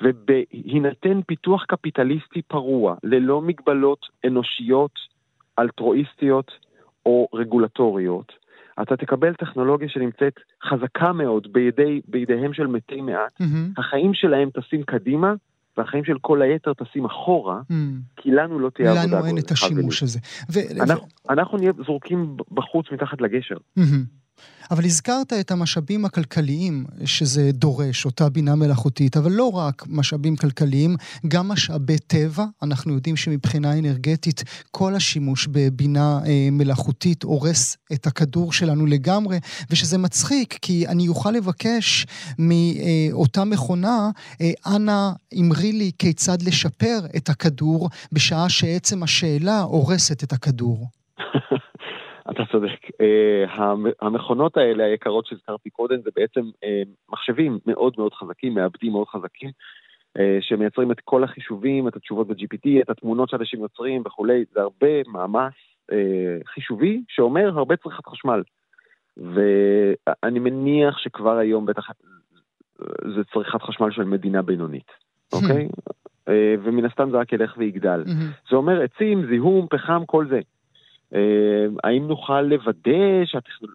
ובהינתן פיתוח קפיטליסטי פרוע, ללא מגבלות אנושיות, אלטרואיסטיות או רגולטוריות, אתה תקבל טכנולוגיה שנמצאת חזקה מאוד בידי, בידיהם של מתי מעט, mm-hmm. החיים שלהם טסים קדימה, והחיים של כל היתר טסים אחורה, mm. כי לנו לא תהיה עבודה. לנו אין את השימוש הזה. ו- אנחנו, ו- אנחנו נהיה זרוקים בחוץ מתחת לגשר. Mm-hmm. אבל הזכרת את המשאבים הכלכליים שזה דורש, אותה בינה מלאכותית, אבל לא רק משאבים כלכליים, גם משאבי טבע. אנחנו יודעים שמבחינה אנרגטית כל השימוש בבינה אה, מלאכותית הורס את הכדור שלנו לגמרי, ושזה מצחיק, כי אני אוכל לבקש מאותה מכונה, אה, אנא אמרי לי כיצד לשפר את הכדור, בשעה שעצם השאלה הורסת את הכדור. אתה צודק. Uh, המכונות האלה היקרות שהזכרתי קודם זה בעצם uh, מחשבים מאוד מאוד חזקים, מעבדים מאוד חזקים, uh, שמייצרים את כל החישובים, את התשובות ב-GPT, את התמונות שאנשים יוצרים וכולי, זה הרבה מאמץ חישובי שאומר הרבה צריכת חשמל. ואני מניח שכבר היום בטח זה צריכת חשמל של מדינה בינונית, אוקיי? Okay? uh, ומן הסתם זה רק ילך ויגדל. זה אומר עצים, זיהום, פחם, כל זה. אה, האם נוכל לוודא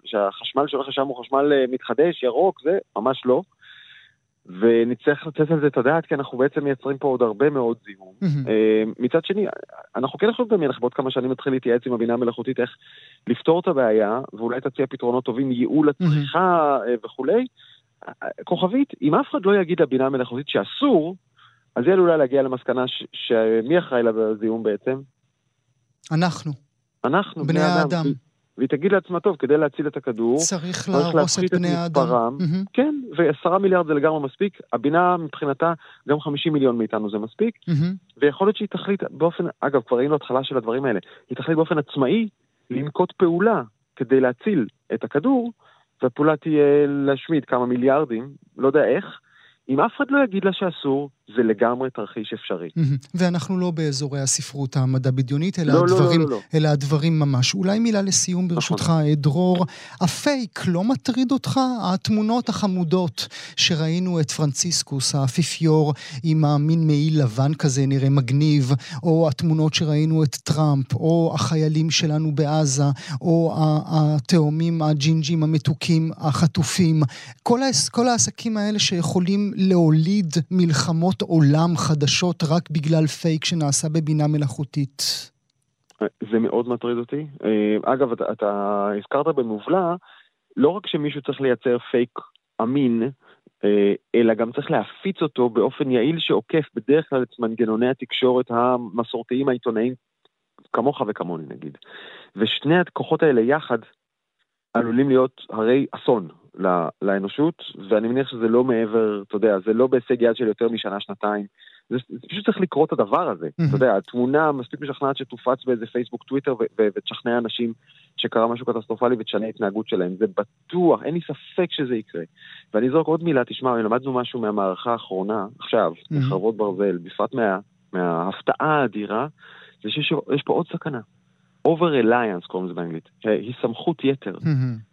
שהחשמל שהולך לשם הוא חשמל אה, מתחדש, ירוק, זה ממש לא. ונצטרך לתת על זה את הדעת, כי אנחנו בעצם מייצרים פה עוד הרבה מאוד זיהום. Mm-hmm. מצד שני, אנחנו כן יכולים לדמיין לך בעוד כמה שנים נתחיל להתייעץ עם הבינה המלאכותית איך לפתור את הבעיה, ואולי תציע פתרונות טובים, ייעול הצריכה mm-hmm. וכולי. כוכבית, אם אף אחד לא יגיד לבינה המלאכותית שאסור, אז יהיה אולי להגיע למסקנה. שמי אחראי לזיהום בעצם? אנחנו. אנחנו, בני האדם. והיא תגיד לעצמה, טוב, כדי להציל את הכדור, צריך להרוס את בני האדם. Mm-hmm. כן, ועשרה מיליארד זה לגמרי מספיק. הבינה מבחינתה, גם חמישים מיליון מאיתנו זה מספיק. Mm-hmm. ויכול להיות שהיא תחליט באופן, אגב, כבר ראינו התחלה של הדברים האלה, היא תחליט באופן עצמאי לנקוט פעולה כדי להציל את הכדור, והפעולה תהיה להשמיד כמה מיליארדים, לא יודע איך. אם אף אחד לא יגיד לה שאסור, זה לגמרי תרחיש אפשרי. ואנחנו לא באזורי הספרות המדע בדיונית, אלא, לא, לא הדברים, לא, לא, לא. אלא הדברים ממש. אולי מילה לסיום ברשותך, נכון. דרור. הפייק לא מטריד אותך? התמונות החמודות שראינו את פרנציסקוס, האפיפיור, עם המין מעיל לבן כזה, נראה מגניב, או התמונות שראינו את טראמפ, או החיילים שלנו בעזה, או התאומים, הג'ינג'ים המתוקים, החטופים. כל, העס, כל העסקים האלה שיכולים להוליד מלחמות עולם חדשות רק בגלל פייק שנעשה בבינה מלאכותית. זה מאוד מטריד אותי. אה, אגב, אתה, אתה הזכרת במובלע, לא רק שמישהו צריך לייצר פייק אמין, אה, אלא גם צריך להפיץ אותו באופן יעיל שעוקף בדרך כלל את מנגנוני התקשורת המסורתיים העיתונאיים, כמוך וכמוני נגיד. ושני הכוחות האלה יחד עלולים להיות הרי אסון לאנושות, ואני מניח שזה לא מעבר, אתה יודע, זה לא בהישג יד של יותר משנה-שנתיים. זה, זה פשוט צריך לקרות את הדבר הזה. Mm-hmm. אתה יודע, התמונה מספיק משכנעת שתופץ באיזה פייסבוק, טוויטר, ותשכנע אנשים שקרה משהו קטסטרופלי ותשנה התנהגות שלהם. זה בטוח, אין לי ספק שזה יקרה. ואני אזרוק עוד מילה, תשמע, למדנו משהו מהמערכה האחרונה, עכשיו, mm-hmm. מחרבות ברזל, בפרט מה, מההפתעה האדירה, זה שיש פה עוד סכנה. Over reliance קוראים לזה באנגלית, היא סמכות יתר.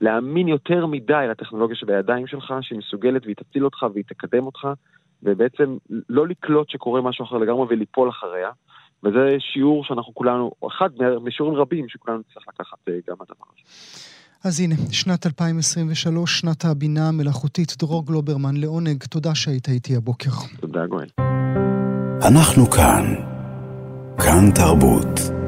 להאמין יותר מדי לטכנולוגיה שבידיים שלך, שהיא מסוגלת והיא תציל אותך והיא תקדם אותך, ובעצם לא לקלוט שקורה משהו אחר לגמרי וליפול אחריה. וזה שיעור שאנחנו כולנו, אחד משיעורים רבים שכולנו נצטרך לקחת אה, גם הדבר הזה. אז הנה, שנת 2023, שנת הבינה המלאכותית. דרור גלוברמן, לעונג, תודה שהיית איתי הבוקר. תודה, גואל. אנחנו כאן. כאן תרבות.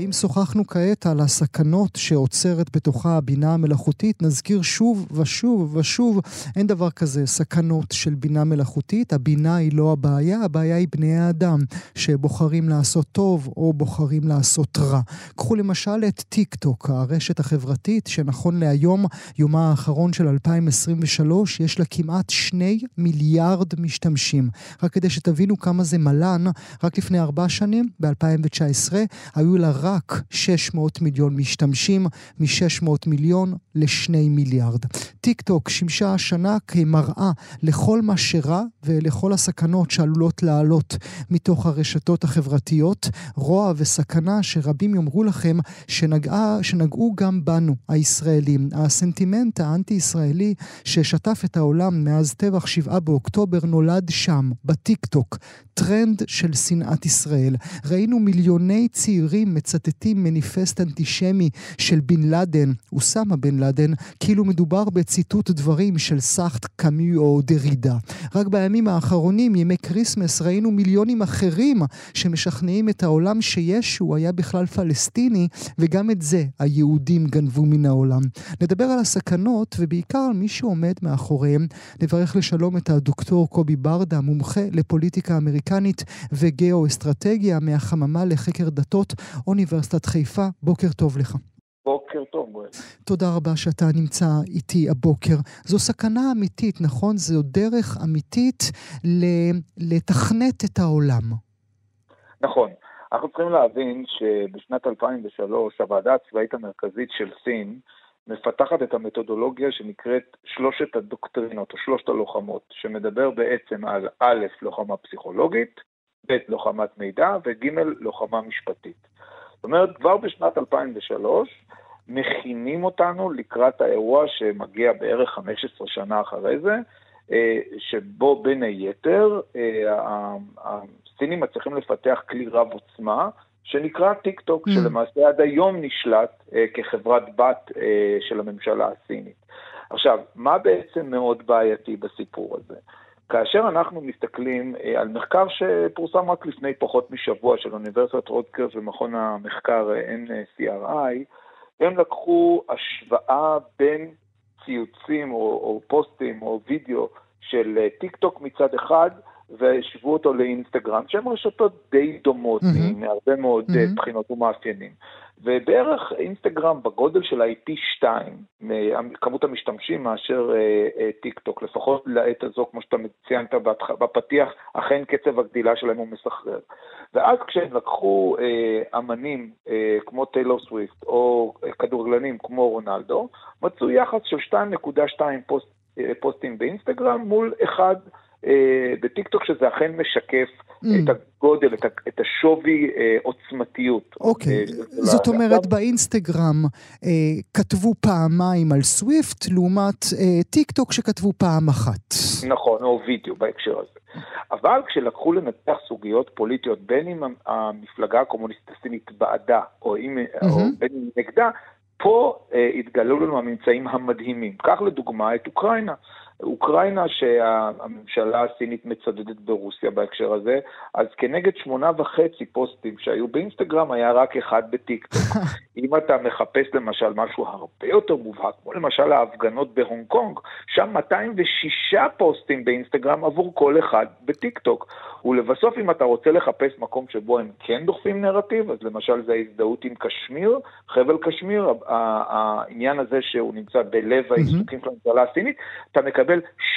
ואם שוחחנו כעת על הסכנות שעוצרת בתוכה הבינה המלאכותית, נזכיר שוב ושוב ושוב, אין דבר כזה סכנות של בינה מלאכותית. הבינה היא לא הבעיה, הבעיה היא בני האדם, שבוחרים לעשות טוב או בוחרים לעשות רע. קחו למשל את טיק טוק, הרשת החברתית, שנכון להיום, יומה האחרון של 2023, יש לה כמעט שני מיליארד משתמשים. רק כדי שתבינו כמה זה מלן, רק לפני ארבע שנים, ב-2019, היו לה רק... רק 600 מיליון משתמשים, מ-600 מיליון ל-2 מיליארד. טיק טוק שימשה השנה כמראה לכל מה שרע ולכל הסכנות שעלולות לעלות מתוך הרשתות החברתיות, רוע וסכנה שרבים יאמרו לכם שנגעה, שנגעו גם בנו, הישראלים. הסנטימנט האנטי-ישראלי ששטף את העולם מאז טבח 7 באוקטובר נולד שם, בטיק טוק. טרנד של שנאת ישראל. ראינו מיליוני צעירים מצטטים מניפסט אנטישמי של בן לאדן, אוסמה בן לאדן, כאילו מדובר בציטוט דברים של סארטר, קאמי או דרידה. רק בימים האחרונים, ימי כריסמס, ראינו מיליונים אחרים שמשכנעים את העולם שישו היה בכלל פלסטיני, וגם את זה היהודים גנבו מן העולם. נדבר על הסכנות, ובעיקר על מי שעומד מאחוריהם. נברך לשלום את הדוקטור קובי ברדה, מומחה לפוליטיקה. אמריקנית וגאו-אסטרטגיה מהחממה לחקר דתות, אוניברסיטת חיפה. בוקר טוב לך. בוקר טוב, גואל. תודה רבה שאתה נמצא איתי הבוקר. זו סכנה אמיתית, נכון? זו דרך אמיתית לתכנת את העולם. נכון. אנחנו צריכים להבין שבשנת 2003 הוועדה הצבאית המרכזית של סין מפתחת את המתודולוגיה שנקראת שלושת הדוקטרינות או שלושת הלוחמות, שמדבר בעצם על א', לוחמה פסיכולוגית, ב', לוחמת מידע וג', לוחמה משפטית. זאת אומרת, כבר בשנת 2003 מכינים אותנו לקראת האירוע שמגיע בערך 15 שנה אחרי זה, אה, שבו בין היתר אה, הסינים מצליחים לפתח כלי רב עוצמה, שנקרא טיק טוק, mm. שלמעשה עד היום נשלט אה, כחברת בת אה, של הממשלה הסינית. עכשיו, מה בעצם מאוד בעייתי בסיפור הזה? כאשר אנחנו מסתכלים אה, על מחקר שפורסם רק לפני פחות משבוע של אוניברסיטת ראטגרס ומכון המחקר אה, NCRI, הם לקחו השוואה בין ציוצים או, או פוסטים או וידאו של אה, טיק טוק מצד אחד, והשוו אותו לאינסטגרם, שהן רשתות די דומות mm-hmm. מהרבה מאוד mm-hmm. בחינות ומאפיינים. ובערך אינסטגרם בגודל שלה היא פי שתיים מכמות המשתמשים מאשר אה, אה, טיק טוק, לפחות לעת הזו, כמו שאתה ציינת בפתיח, אכן קצב הגדילה שלהם הוא מסחרר. ואז כשהם לקחו אה, אמנים אה, כמו טיילור סוויפט או אה, כדורגלנים כמו רונלדו, מצאו יחס של 2.2 פוסט פוסטים באינסטגרם מול אחד אה, בטיקטוק, שזה אכן משקף mm. את הגודל, את, את השווי אה, עוצמתיות. אוקיי, אה, זאת אומרת באינסטגרם אה, כתבו פעמיים על סוויפט, לעומת אה, טיקטוק שכתבו פעם אחת. נכון, או וידאו בהקשר הזה. אבל כשלקחו לנתח סוגיות פוליטיות, בין אם המפלגה הקומוניסטית הסינית בעדה, או, אם, mm-hmm. או בין אם נגדה, פה אה, התגלו לנו הממצאים המדהימים. קח לדוגמה את אוקראינה. אוקראינה שהממשלה הסינית מצדדת ברוסיה בהקשר הזה, אז כנגד שמונה וחצי פוסטים שהיו באינסטגרם היה רק אחד בטיקטוק. אם אתה מחפש למשל משהו הרבה יותר מובהק, כמו למשל ההפגנות בהונג קונג, שם 206 פוסטים באינסטגרם עבור כל אחד בטיקטוק. ולבסוף, אם אתה רוצה לחפש מקום שבו הם כן דוחפים נרטיב, אז למשל זה ההזדהות עם קשמיר, חבל קשמיר, העניין הזה שהוא נמצא בלב העיסוקים של הממשלה הסינית, אתה מקבל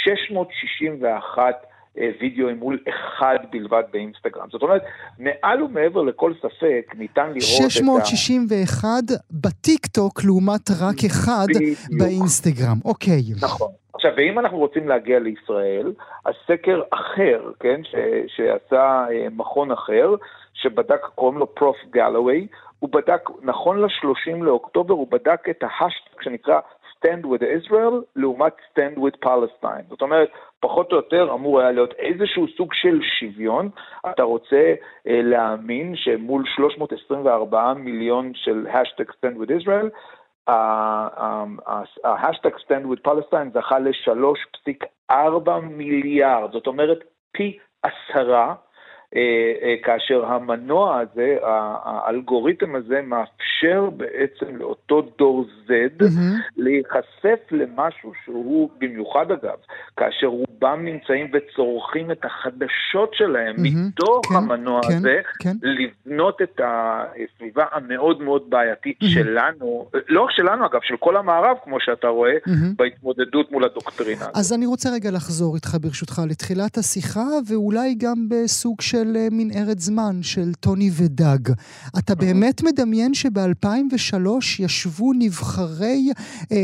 661 אה, וידאוים מול אחד בלבד באינסטגרם. זאת אומרת, מעל ומעבר לכל ספק, ניתן לראות 661 את ה... בטיקטוק לעומת רק אחד בדיוק. באינסטגרם. אוקיי. נכון. עכשיו, ואם אנחנו רוצים להגיע לישראל, אז סקר אחר, כן, ש, שעשה אה, מכון אחר, שבדק, קוראים לו פרוף גלווי, הוא בדק, נכון ל-30 לאוקטובר, הוא בדק את ההשטג שנקרא Stand with Israel לעומת Stand with Palestine. זאת אומרת, פחות או יותר אמור היה להיות איזשהו סוג של שוויון. אתה רוצה אה, להאמין שמול 324 מיליון של השטג Stand with Israel, ההשטג Stand with Palestine זכה ל-3.4 מיליארד, זאת אומרת פי עשרה כאשר המנוע הזה, האלגוריתם הזה מאפשר בעצם לאותו דור Z mm-hmm. להיחשף למשהו שהוא, במיוחד אגב, כאשר רובם נמצאים וצורכים את החדשות שלהם mm-hmm. מתוך כן, המנוע כן, הזה, כן. לבנות את הסביבה המאוד מאוד בעייתית mm-hmm. שלנו, לא שלנו אגב, של כל המערב, כמו שאתה רואה. בהתמודדות מול הדוקטרינה. אז אני רוצה רגע לחזור איתך ברשותך לתחילת השיחה, ואולי גם בסוג של... של אה, מנהרת זמן, של טוני ודג. אתה באמת מדמיין שב-2003 ישבו נבחרי אה,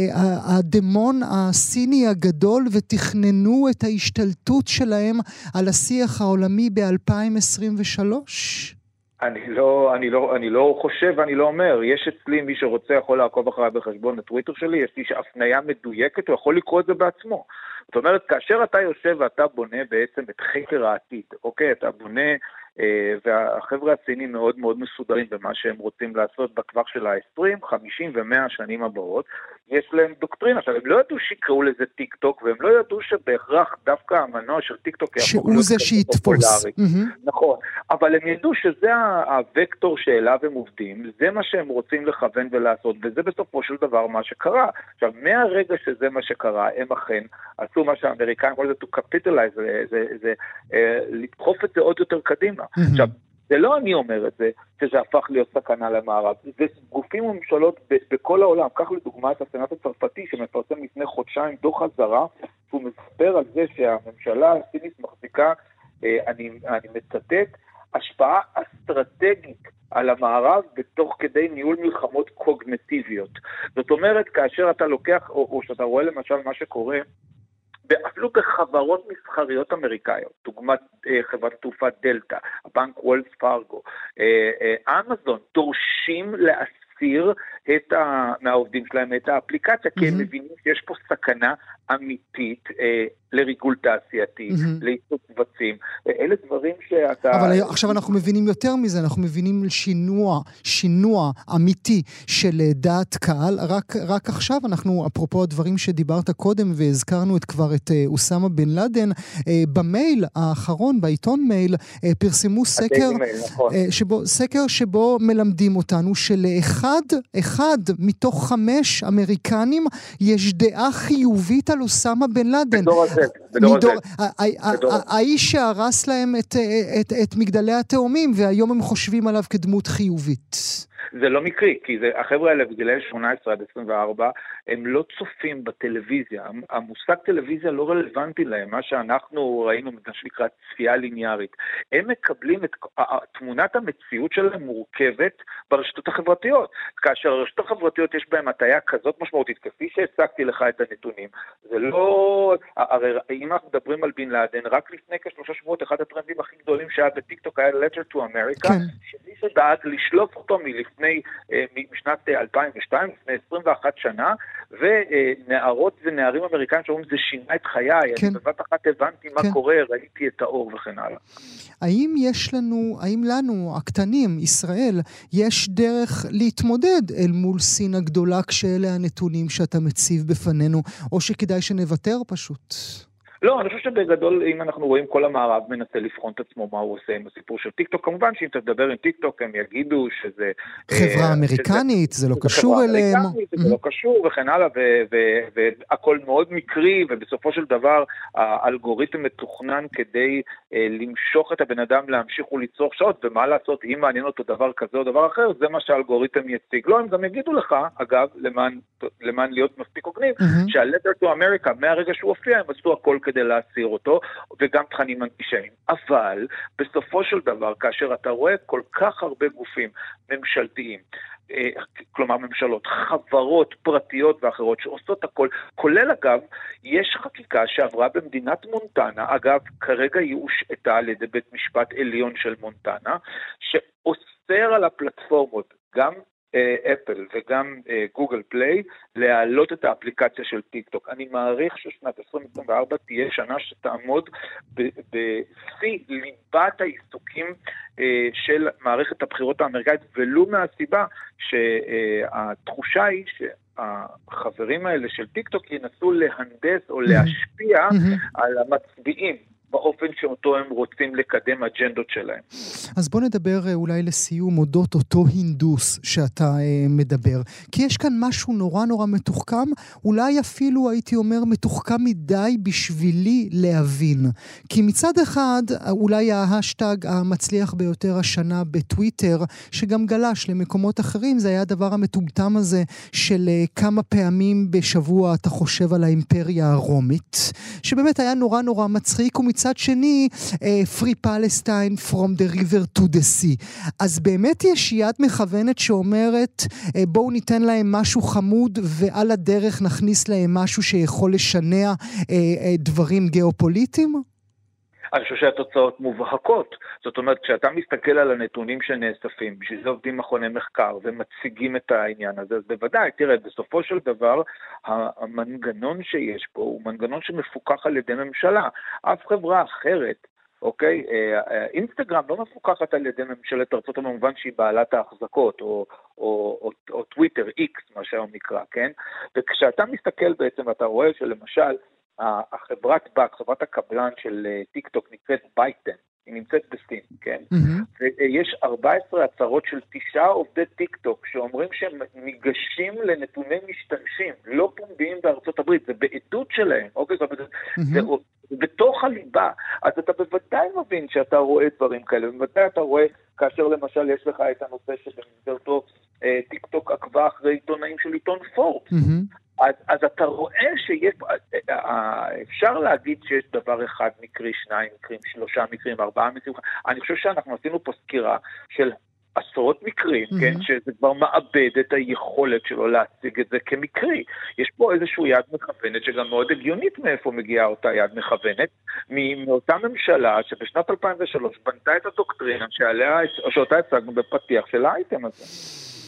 הדמון הסיני הגדול ותכננו את ההשתלטות שלהם על השיח העולמי ב-2023? אני לא, אני, לא, אני לא חושב ואני לא אומר, יש אצלי מי שרוצה יכול לעקוב אחריי בחשבון הטוויטר שלי, יש לי הפנייה מדויקת, הוא יכול לקרוא את זה בעצמו. זאת אומרת, כאשר אתה יושב ואתה בונה בעצם את חקר העתיד, אוקיי? אתה בונה אה, והחבר'ה הסינים מאוד מאוד מסודרים במה שהם רוצים לעשות בטווח של ה-20, 50 ו-100 שנים הבאות. יש להם דוקטרינה. עכשיו, הם לא ידעו שיקראו לזה טיק טוק, והם לא ידעו שבהכרח דווקא המנוע של טיק טוק להיות כזה שיתפוס. Mm-hmm. נכון, אבל הם ידעו שזה הוקטור שאליו הם עובדים, זה מה שהם רוצים לכוון ולעשות, וזה בסופו של דבר מה שקרה. עכשיו, מהרגע שזה מה שקרה, הם אכן עשו מה שהאמריקאים קוראים לזה to capitalize, זה, זה, זה, זה לדחוף את זה עוד יותר קדימה. Mm-hmm. עכשיו, זה לא אני אומר את זה, שזה הפך להיות סכנה למערב, זה גופים וממשלות בכל העולם. קח לדוגמה את הסנאט הצרפתי שמפרסם לפני חודשיים דוח אזהרה, שהוא מספר על זה שהממשלה הסינית מחזיקה, אה, אני, אני מצטט, השפעה אסטרטגית על המערב בתוך כדי ניהול מלחמות קוגנטיביות. זאת אומרת, כאשר אתה לוקח, או, או שאתה רואה למשל מה שקורה ואפילו בחברות מסחריות אמריקאיות, דוגמת אה, חברת תעופה דלתא, הבנק וולס פארגו, אה, אה, אמזון, דורשים להסיר את ה, מהעובדים שלהם את האפליקציה, mm-hmm. כי הם מבינים שיש פה סכנה אמיתית אה, לריגול תעשייתי, mm-hmm. לעיסוק קבצים. אלה דברים שאתה... אבל עכשיו אנחנו מבינים יותר מזה, אנחנו מבינים שינוע, שינוע אמיתי של אה, דעת קהל. רק, רק עכשיו אנחנו, אפרופו הדברים שדיברת קודם, והזכרנו את כבר את אה, אוסמה בן לאדן, אה, במייל האחרון, בעיתון מייל, אה, פרסמו סקר, מייל, נכון. אה, שבו, סקר שבו מלמדים אותנו שלאחד, אחד מתוך חמש אמריקנים יש דעה חיובית על אוסמה בן לאדן. בדור הזה, בדור הזה. האיש שהרס להם את מגדלי התאומים, והיום הם חושבים עליו כדמות חיובית. זה לא מקרי, כי זה, החבר'ה האלה בגילאי 18 עד 24, הם לא צופים בטלוויזיה. המושג טלוויזיה לא רלוונטי להם, מה שאנחנו ראינו, מה שנקרא צפייה ליניארית. הם מקבלים את תמונת המציאות שלהם מורכבת ברשתות החברתיות. כאשר הרשתות החברתיות יש בהן הטיה כזאת משמעותית, כפי שהצגתי לך את הנתונים, זה לא... הרי אם אנחנו מדברים על בן לאדן, רק לפני כשלושה שבועות אחד הטרנדים הכי גדולים שהיה בטיקטוק היה Letter to America, כן. שדאג לשלוף אותו מלפני, אה, משנת 2002, לפני 21 שנה, ונערות ונערים אמריקאים שאומרים זה שינה את חיי, כן. אני בבת אחת הבנתי מה כן. קורה, ראיתי את האור וכן הלאה. האם יש לנו, האם לנו, הקטנים, ישראל, יש דרך להתמודד אל מול סין הגדולה כשאלה הנתונים שאתה מציב בפנינו, או שכדאי שנוותר פשוט? לא, אני חושב שבגדול, אם אנחנו רואים כל המערב מנסה לבחון את עצמו מה הוא עושה עם הסיפור של טיקטוק, כמובן שאם תדבר עם טיקטוק הם יגידו שזה... חברה אה, אמריקנית, שזה, זה לא קשור אליהם. חברה אמריקנית, זה לא mm-hmm. קשור וכן הלאה, והכל מאוד מקרי, ובסופו של דבר האלגוריתם מתוכנן כדי אה, למשוך את הבן אדם להמשיך ולצרוך שעות, ומה לעשות, אם מעניין אותו דבר כזה או דבר אחר, זה מה שהאלגוריתם יציג. לא, הם גם יגידו לך, אגב, למען, למען להיות מספיק הוגנים, mm-hmm. שה-Letter to America, מהרגע שהוא הופיע, הם עשו הכל כדי להסיר אותו, וגם תכנים אנטישמיים. אבל בסופו של דבר, כאשר אתה רואה כל כך הרבה גופים ממשלתיים, אה, כלומר ממשלות, חברות פרטיות ואחרות שעושות הכל, כולל אגב, יש חקיקה שעברה במדינת מונטנה, אגב, כרגע היא הושעתה על ידי בית משפט עליון של מונטנה, שאוסר על הפלטפורמות, גם אפל וגם גוגל פליי להעלות את האפליקציה של טיק טוק. אני מעריך ששנת 2024 תהיה שנה שתעמוד בשיא ליבת העיסוקים אה, של מערכת הבחירות האמריקאית, ולו מהסיבה שהתחושה היא שהחברים האלה של טיק טוק ינסו להנדס או להשפיע על המצביעים. באופן שאותו הם רוצים לקדם אג'נדות שלהם. אז בוא נדבר אה, אולי לסיום אודות אותו הינדוס שאתה אה, מדבר. כי יש כאן משהו נורא נורא מתוחכם, אולי אפילו הייתי אומר מתוחכם מדי בשבילי להבין. כי מצד אחד, אולי ההשטג המצליח ביותר השנה בטוויטר, שגם גלש למקומות אחרים, זה היה הדבר המטומטם הזה של אה, כמה פעמים בשבוע אתה חושב על האימפריה הרומית, שבאמת היה נורא נורא מצחיק ומצ... מצד שני, uh, Free Palestine from the river to the sea. אז באמת יש יד מכוונת שאומרת, uh, בואו ניתן להם משהו חמוד ועל הדרך נכניס להם משהו שיכול לשנע uh, דברים גיאופוליטיים? אני חושב שהתוצאות מובהקות. זאת אומרת, כשאתה מסתכל על הנתונים שנאספים, בשביל זה עובדים מכוני מחקר ומציגים את העניין הזה, אז בוודאי, תראה, בסופו של דבר, המנגנון שיש פה הוא מנגנון שמפוקח על ידי ממשלה. אף חברה אחרת אוקיי? אה, אה, אינסטגרם לא מפוקחת על ידי ממשלת ארצות במובן שהיא בעלת ההחזקות, או, או, או, או טוויטר, איקס, מה שהיום נקרא, כן? וכשאתה מסתכל בעצם, ואתה רואה שלמשל, החברת בת, חברת הקבלן של אה, טיק טוק נקראת בייטדנס, היא נמצאת בסין, כן? Mm-hmm. ויש 14 הצהרות של תשעה עובדי טיק טוק שאומרים שהם ניגשים לנתוני משתמשים לא פומביים בארצות הברית, זה בעדות שלהם, אוקיי? mm-hmm. זה בתוך הליבה. אז אתה בוודאי מבין שאתה רואה דברים כאלה, בוודאי אתה רואה כאשר למשל יש לך את הנושא שבמסגרתו אה, טיק טוק עקבה אחרי עיתונאים של עיתון פורט. Mm-hmm. אז, אז אתה רואה שיש, אפשר להגיד שיש דבר אחד מקרי, שניים מקרים, שלושה מקרים, ארבעה מקרים, אני חושב שאנחנו עשינו פה סקירה של עשרות מקרים, mm-hmm. כן, שזה כבר מאבד את היכולת שלו להציג את זה כמקרי. יש פה איזושהי יד מכוונת שגם מאוד הגיונית מאיפה מגיעה אותה יד מכוונת, מאותה ממשלה שבשנת 2003 בנתה את הדוקטרינה שעליה, שאותה הצגנו בפתיח של האייטם הזה.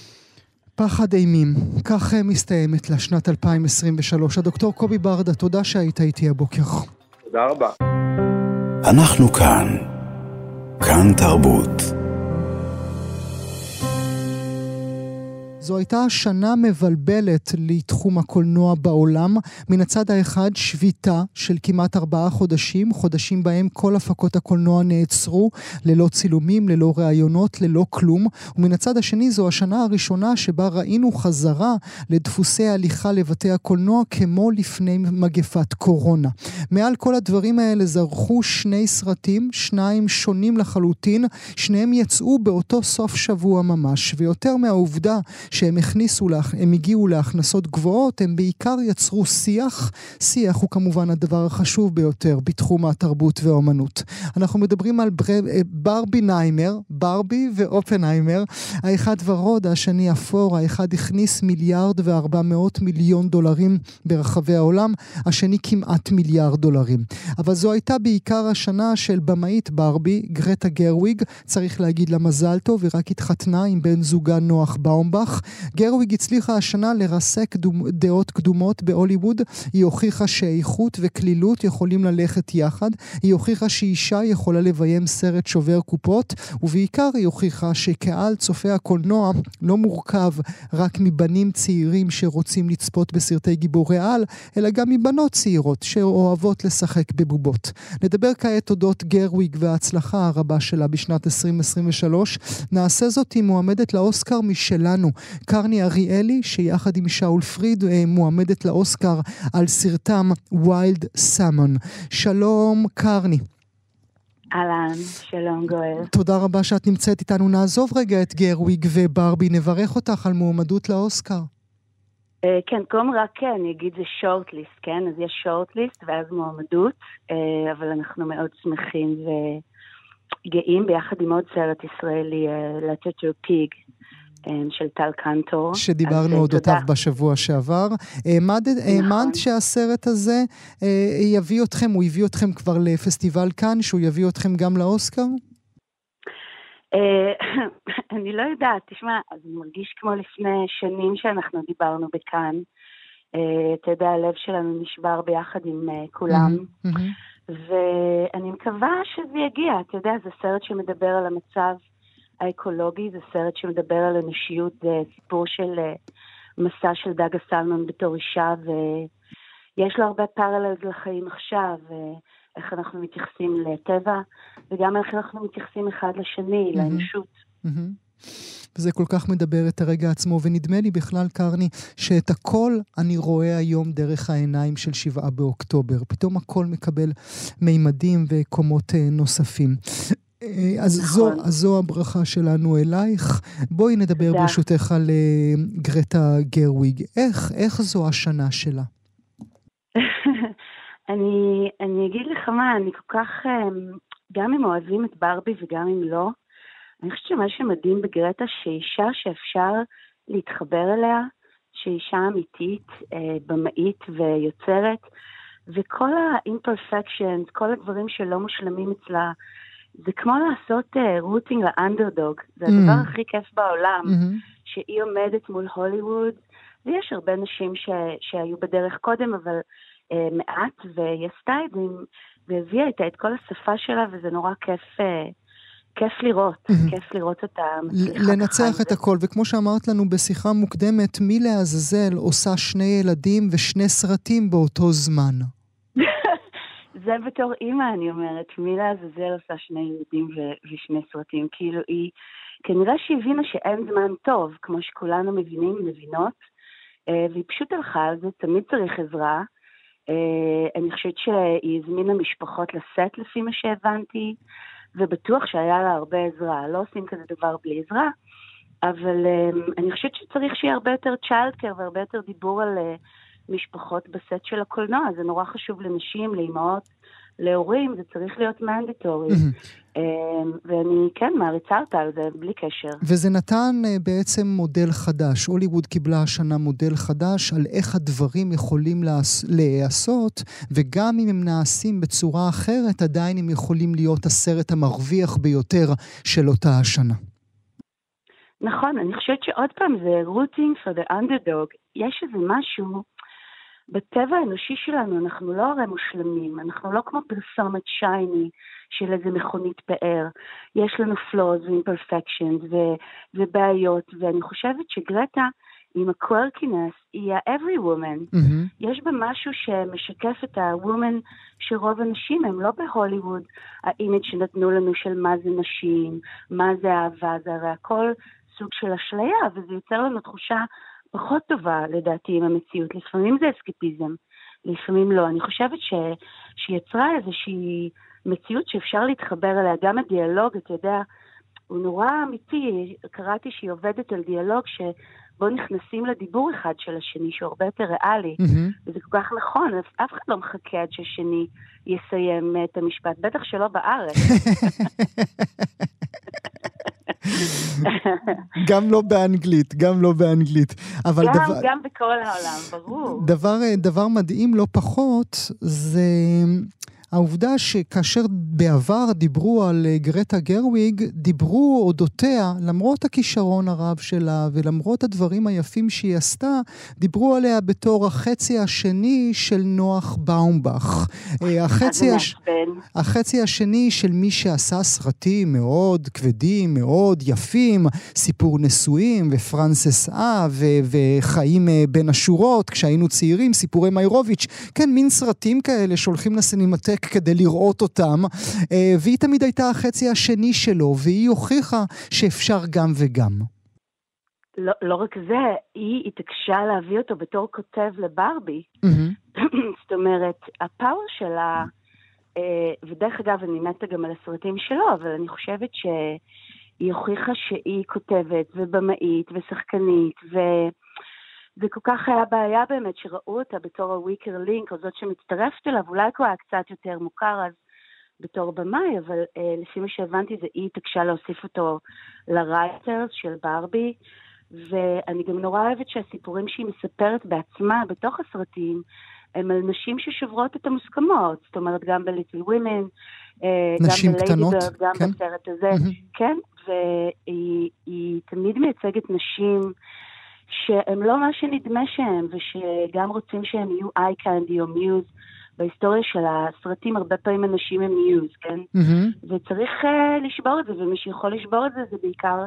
פחד אימים, כך אה, מסתיימת לה שנת 2023. הדוקטור קובי ברדה, תודה שהיית איתי הבוקר. תודה רבה. אנחנו כאן. כאן תרבות. זו הייתה שנה מבלבלת לתחום הקולנוע בעולם. מן הצד האחד, שביתה של כמעט ארבעה חודשים, חודשים בהם כל הפקות הקולנוע נעצרו, ללא צילומים, ללא ראיונות, ללא כלום. ומן הצד השני, זו השנה הראשונה שבה ראינו חזרה לדפוסי הליכה לבתי הקולנוע כמו לפני מגפת קורונה. מעל כל הדברים האלה זרחו שני סרטים, שניים שונים לחלוטין, שניהם יצאו באותו סוף שבוע ממש, ויותר מהעובדה שהם הכניסו, הם הגיעו להכנסות גבוהות, הם בעיקר יצרו שיח. שיח הוא כמובן הדבר החשוב ביותר בתחום התרבות והאומנות. אנחנו מדברים על בר... ברבנהיימר, ברבי ואופנהיימר, האחד ורוד, השני אפור, האחד הכניס מיליארד וארבע מאות מיליון דולרים ברחבי העולם, השני כמעט מיליארד דולרים. אבל זו הייתה בעיקר השנה של במאית ברבי, גרטה גרוויג, צריך להגיד לה מזל טוב, היא רק התחתנה עם בן זוגה נוח באומבך. גרוויג הצליחה השנה לרסק. דעות קדומות בהוליווד, היא הוכיחה שאיכות וקלילות יכולים ללכת יחד, היא הוכיחה שאישה יכולה לביים סרט שובר קופות, ובעיקר היא הוכיחה שקהל צופי הקולנוע לא מורכב רק מבנים צעירים שרוצים לצפות בסרטי גיבורי על, אלא גם מבנות צעירות שאוהבות לשחק בבובות. נדבר כעת אודות גרוויג וההצלחה הרבה שלה בשנת 2023. נעשה זאת עם מועמדת לאוסקר משלנו, קרני אריאלי, שיחד עם שאול פריד אה, מועמדת לאוסקר על סרטם ויילד סאמון. שלום קרני. אהלן, שלום גואל. תודה רבה שאת נמצאת איתנו. נעזוב רגע את גרוויג וברבי, נברך אותך על מועמדות לאוסקר. Uh, כן, קודם רק כן, אני אגיד זה שורטליסט, כן? אז יש שורטליסט ואז מועמדות, uh, אבל אנחנו מאוד שמחים וגאים ביחד עם עוד סרט ישראלי, to Pig, של טל קנטור. שדיברנו אודותיו בשבוע שעבר. האמנת נכון. שהסרט הזה יביא אתכם, הוא הביא אתכם כבר לפסטיבל כאן, שהוא יביא אתכם גם לאוסקר? אני לא יודעת, תשמע, זה מרגיש כמו לפני שנים שאנחנו דיברנו בכאן. אתה יודע, הלב שלנו נשבר ביחד עם כולם. ואני מקווה שזה יגיע, אתה יודע, זה סרט שמדבר על המצב האקולוגי, זה סרט שמדבר על אנושיות, זה סיפור של אה, מסע של דגה סלמן בתור אישה, ויש לו הרבה פרללס לחיים עכשיו, איך אנחנו מתייחסים לטבע, וגם איך אנחנו מתייחסים אחד לשני, mm-hmm. לאנושות. Mm-hmm. וזה כל כך מדבר את הרגע עצמו, ונדמה לי בכלל, קרני, שאת הכל אני רואה היום דרך העיניים של שבעה באוקטובר. פתאום הכל מקבל מימדים וקומות אה, נוספים. אה, אז, נכון. זו, אז זו הברכה שלנו אלייך. בואי נדבר תודה. ברשותך על uh, גרטה גרוויג. איך, איך זו השנה שלה? אני, אני אגיד לך מה, אני כל כך, גם אם אוהבים את ברבי וגם אם לא, אני חושבת שמה שמדהים בגרטה, שאישה שאפשר להתחבר אליה, שהיא אישה אמיתית, אה, במאית ויוצרת, וכל ה-imperfections, כל הדברים שלא מושלמים אצלה, זה כמו לעשות רוטינג uh, לאנדרדוג. זה הדבר mm-hmm. הכי כיף בעולם, mm-hmm. שהיא עומדת מול הוליווד, ויש הרבה נשים ש, שהיו בדרך קודם, אבל uh, מעט, והיא עשתה את זה, והביאה איתה את כל השפה שלה, וזה נורא כיף. Uh, כיף לראות, mm-hmm. כיף לראות אותה לנצח את הכל, וכמו שאמרת לנו בשיחה מוקדמת, מי לעזאזל עושה שני ילדים ושני סרטים באותו זמן? זה בתור אימא, אני אומרת, מי לעזאזל עושה שני ילדים ו- ושני סרטים? כאילו, היא, כנראה שהיא הבינה שאין זמן טוב, כמו שכולנו מבינים, מבינות, אה, והיא פשוט הלכה על זה, תמיד צריך עזרה. אה, אני חושבת שהיא הזמינה משפחות לסט, לפי מה שהבנתי, ובטוח שהיה לה הרבה עזרה. לא עושים כזה דבר בלי עזרה, אבל אה, אני חושבת שצריך שיהיה הרבה יותר צ'יילדקר והרבה יותר דיבור על... משפחות בסט של הקולנוע, זה נורא חשוב לנשים, לאימהות, להורים, זה צריך להיות מנדטורי. אמ, ואני כן מעריצה אותה על זה, בלי קשר. וזה נתן אה, בעצם מודל חדש. הוליווד קיבלה השנה מודל חדש על איך הדברים יכולים להיעשות, וגם אם הם נעשים בצורה אחרת, עדיין הם יכולים להיות הסרט המרוויח ביותר של אותה השנה. נכון, אני חושבת שעוד פעם זה רוטינג for the underdog. יש איזה משהו בטבע האנושי שלנו אנחנו לא הרי מושלמים, אנחנו לא כמו פרסומת שייני של איזה מכונית פאר. יש לנו flaws ו-imperfections ובעיות, ואני חושבת שגרטה עם ה-quirkiness היא ה-every woman. Mm-hmm. יש בה משהו שמשקף את ה-woman שרוב הנשים הם לא בהוליווד, ה image שנתנו לנו של מה זה נשים, מה זה אהבה, זה הרי הכל סוג של אשליה, וזה יוצר לנו תחושה פחות טובה לדעתי עם המציאות. לפעמים זה אסקפיזם, לפעמים לא. אני חושבת ש... שיצרה איזושהי מציאות שאפשר להתחבר אליה. גם הדיאלוג, אתה יודע, הוא נורא אמיתי. קראתי שהיא עובדת על דיאלוג שבו נכנסים לדיבור אחד של השני, שהוא הרבה יותר ריאלי. Mm-hmm. וזה כל כך נכון, אף אחד לא מחכה עד שהשני יסיים את המשפט, בטח שלא בארץ. גם לא באנגלית, גם לא באנגלית. אבל גם, דבר... גם בכל העולם, ברור. דבר, דבר מדהים לא פחות, זה העובדה שכאשר בעבר דיברו על אה, גרטה גרוויג, דיברו אודותיה, למרות הכישרון הרב שלה ולמרות הדברים היפים שהיא עשתה, דיברו עליה בתור החצי השני של נוח באומבך. אה, החצי, הש... החצי השני של מי שעשה סרטים מאוד כבדים, מאוד יפים, סיפור נשואים ופרנסס אה ו- וחיים אה, בין השורות, כשהיינו צעירים, סיפורי מיירוביץ', כן, מין סרטים כאלה שהולכים לסינמטק כדי לראות אותם, אה, והיא תמיד הייתה החצי השני שלו, והיא הוכיחה שאפשר גם וגם. לא, לא רק זה, היא התעקשה להביא אותו בתור כותב לברבי. Mm-hmm. זאת אומרת, הפאוור שלה, אה, ודרך אגב, אני מתה גם על הסרטים שלו, אבל אני חושבת שהיא הוכיחה שהיא כותבת ובמאית ושחקנית, ו... זה כל כך היה בעיה באמת שראו אותה בתור ה weaker link, או זאת שמצטרפת אליו, אולי הוא היה קצת יותר מוכר אז בתור במאי, אבל אה, לפי מה שהבנתי זה היא התעקשה להוסיף אותו ל writers של ברבי, ואני גם נורא אוהבת שהסיפורים שהיא מספרת בעצמה בתוך הסרטים, הם על נשים ששוברות את המוסכמות, זאת אומרת, גם ב Little Women, אה, גם ב Lady Bird, גם כן? בסרט הזה, mm-hmm. כן, והיא תמיד מייצגת נשים שהם לא מה שנדמה שהם, ושגם רוצים שהם יהיו איי קנדי או מיוז. בהיסטוריה של הסרטים הרבה פעמים אנשים הם מיוז, כן? Mm-hmm. וצריך uh, לשבור את זה, ומי שיכול לשבור את זה זה בעיקר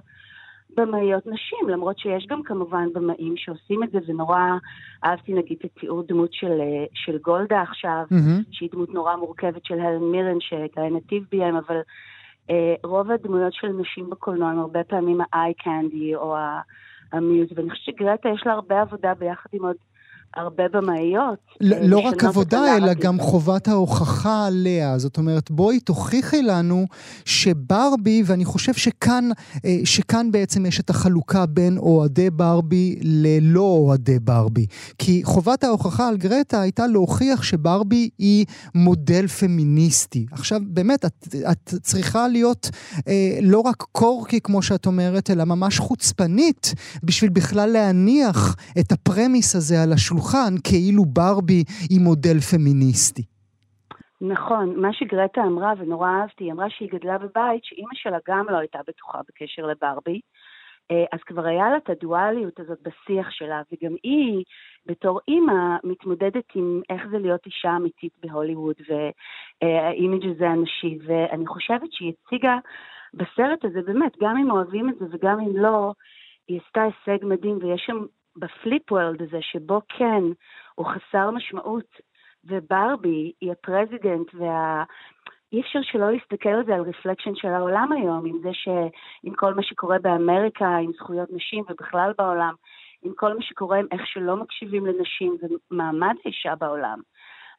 במאיות נשים, למרות שיש גם כמובן במאים שעושים את זה, ונורא אהבתי נגיד את תיאור דמות של, uh, של גולדה עכשיו, mm-hmm. שהיא דמות נורא מורכבת של הלן מירן, שגיא נתיב ביים, אבל uh, רוב הדמויות של נשים בקולנוע הם הרבה פעמים האיי קנדי, או ה... המיוז, ואני חושבת שגרטה יש לה הרבה עבודה ביחד עם עוד הרבה במאיות. לא, לא רק עבודה, אלא גם חובת ההוכחה עליה. זאת אומרת, בואי תוכיחי לנו שברבי, ואני חושב שכאן, אה, שכאן בעצם יש את החלוקה בין אוהדי ברבי ללא אוהדי ברבי. כי חובת ההוכחה על גרטה הייתה להוכיח שברבי היא מודל פמיניסטי. עכשיו, באמת, את, את צריכה להיות אה, לא רק קורקי, כמו שאת אומרת, אלא ממש חוצפנית, בשביל בכלל להניח את הפרמיס הזה על השולחן. השולחן כאילו ברבי היא מודל פמיניסטי. נכון, מה שגרטה אמרה, ונורא אהבתי, היא אמרה שהיא גדלה בבית שאימא שלה גם לא הייתה בטוחה בקשר לברבי, אה, אז כבר היה לה את הדואליות הזאת בשיח שלה, וגם היא, בתור אימא, מתמודדת עם איך זה להיות אישה אמיתית בהוליווד, וה image הזה הנשי, ואני חושבת שהיא הציגה בסרט הזה, באמת, גם אם אוהבים את זה וגם אם לא, היא עשתה הישג מדהים, ויש שם ב flip world הזה, שבו כן, הוא חסר משמעות, וברבי היא ה president וה... אי אפשר שלא להסתכל על זה, על reflection של העולם היום, עם זה ש... עם כל מה שקורה באמריקה, עם זכויות נשים ובכלל בעולם, עם כל מה שקורה עם איך שלא מקשיבים לנשים ומעמד האישה בעולם.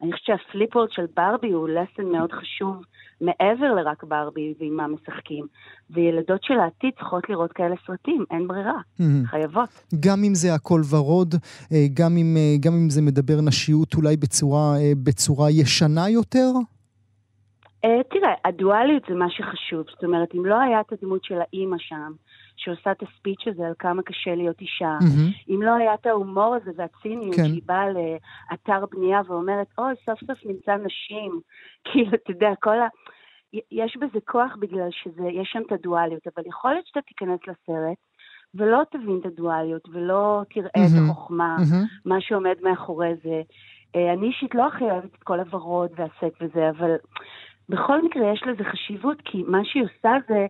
אני חושבת שהפליפורד של ברבי הוא לסן מאוד חשוב מעבר לרק ברבי ועם מה משחקים. וילדות של העתיד צריכות לראות כאלה סרטים, אין ברירה. חייבות. גם אם זה הכל ורוד, אה, גם אם, אה, גם אם זה מדבר נשיות אולי בצורה, אה, בצורה ישנה יותר? תראה, הדואליות זה מה שחשוב. זאת אומרת, אם לא היה את הדמות של האימא שם, שעושה את הספיץ' הזה על כמה קשה להיות אישה. Mm-hmm. אם לא היה את ההומור הזה והציניות, כן. שהיא באה לאתר בנייה ואומרת, אוי, סוף סוף נמצא נשים. כאילו, אתה יודע, כל ה... יש בזה כוח בגלל שיש שם את הדואליות, אבל יכול להיות שאתה תיכנס לסרט ולא תבין את הדואליות ולא תראה mm-hmm. את החוכמה, mm-hmm. מה שעומד מאחורי זה. אה, אני אישית לא הכי אוהבת את כל הוורוד והסט וזה, אבל בכל מקרה יש לזה חשיבות, כי מה שהיא עושה זה,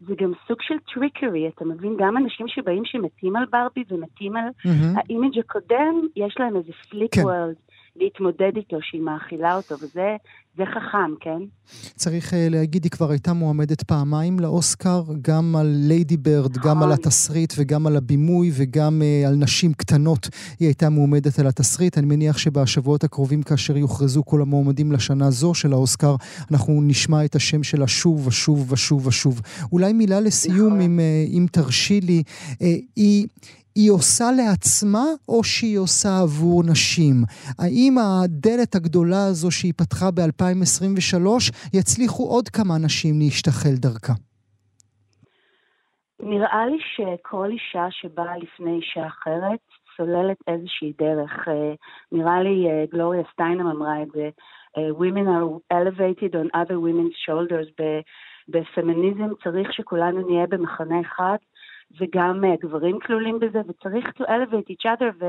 זה גם סוג של trickery, אתה מבין? גם אנשים שבאים שמתים על ברבי ומתים על mm-hmm. ה image הקודם, יש להם איזה flip כן. world להתמודד איתו, שהיא מאכילה אותו, וזה זה חכם, כן? צריך uh, להגיד, היא כבר הייתה מועמדת פעמיים לאוסקר, גם על ליידי ברד, גם על נכון. התסריט וגם על הבימוי וגם uh, על נשים קטנות היא הייתה מועמדת על התסריט. אני מניח שבשבועות הקרובים, כאשר יוכרזו כל המועמדים לשנה זו של האוסקר, אנחנו נשמע את השם שלה שוב ושוב ושוב ושוב. אולי מילה לסיום, נכון. אם, uh, אם תרשי לי. Uh, היא... עושה לעצמה או שהיא עושה עבור נשים? האם הדלת הגדולה הזו שהיא פתחה ב-2023 יצליחו עוד כמה נשים להשתחל דרכה? נראה לי שכל אישה שבאה לפני אישה אחרת סוללת איזושהי דרך. אה, נראה לי אה, גלוריה סטיינם אמרה את זה. אה, women are elevated on other women's shoulders. בפמיניזם צריך שכולנו נהיה במחנה אחד וגם uh, גברים כלולים בזה, וצריך to elevate each other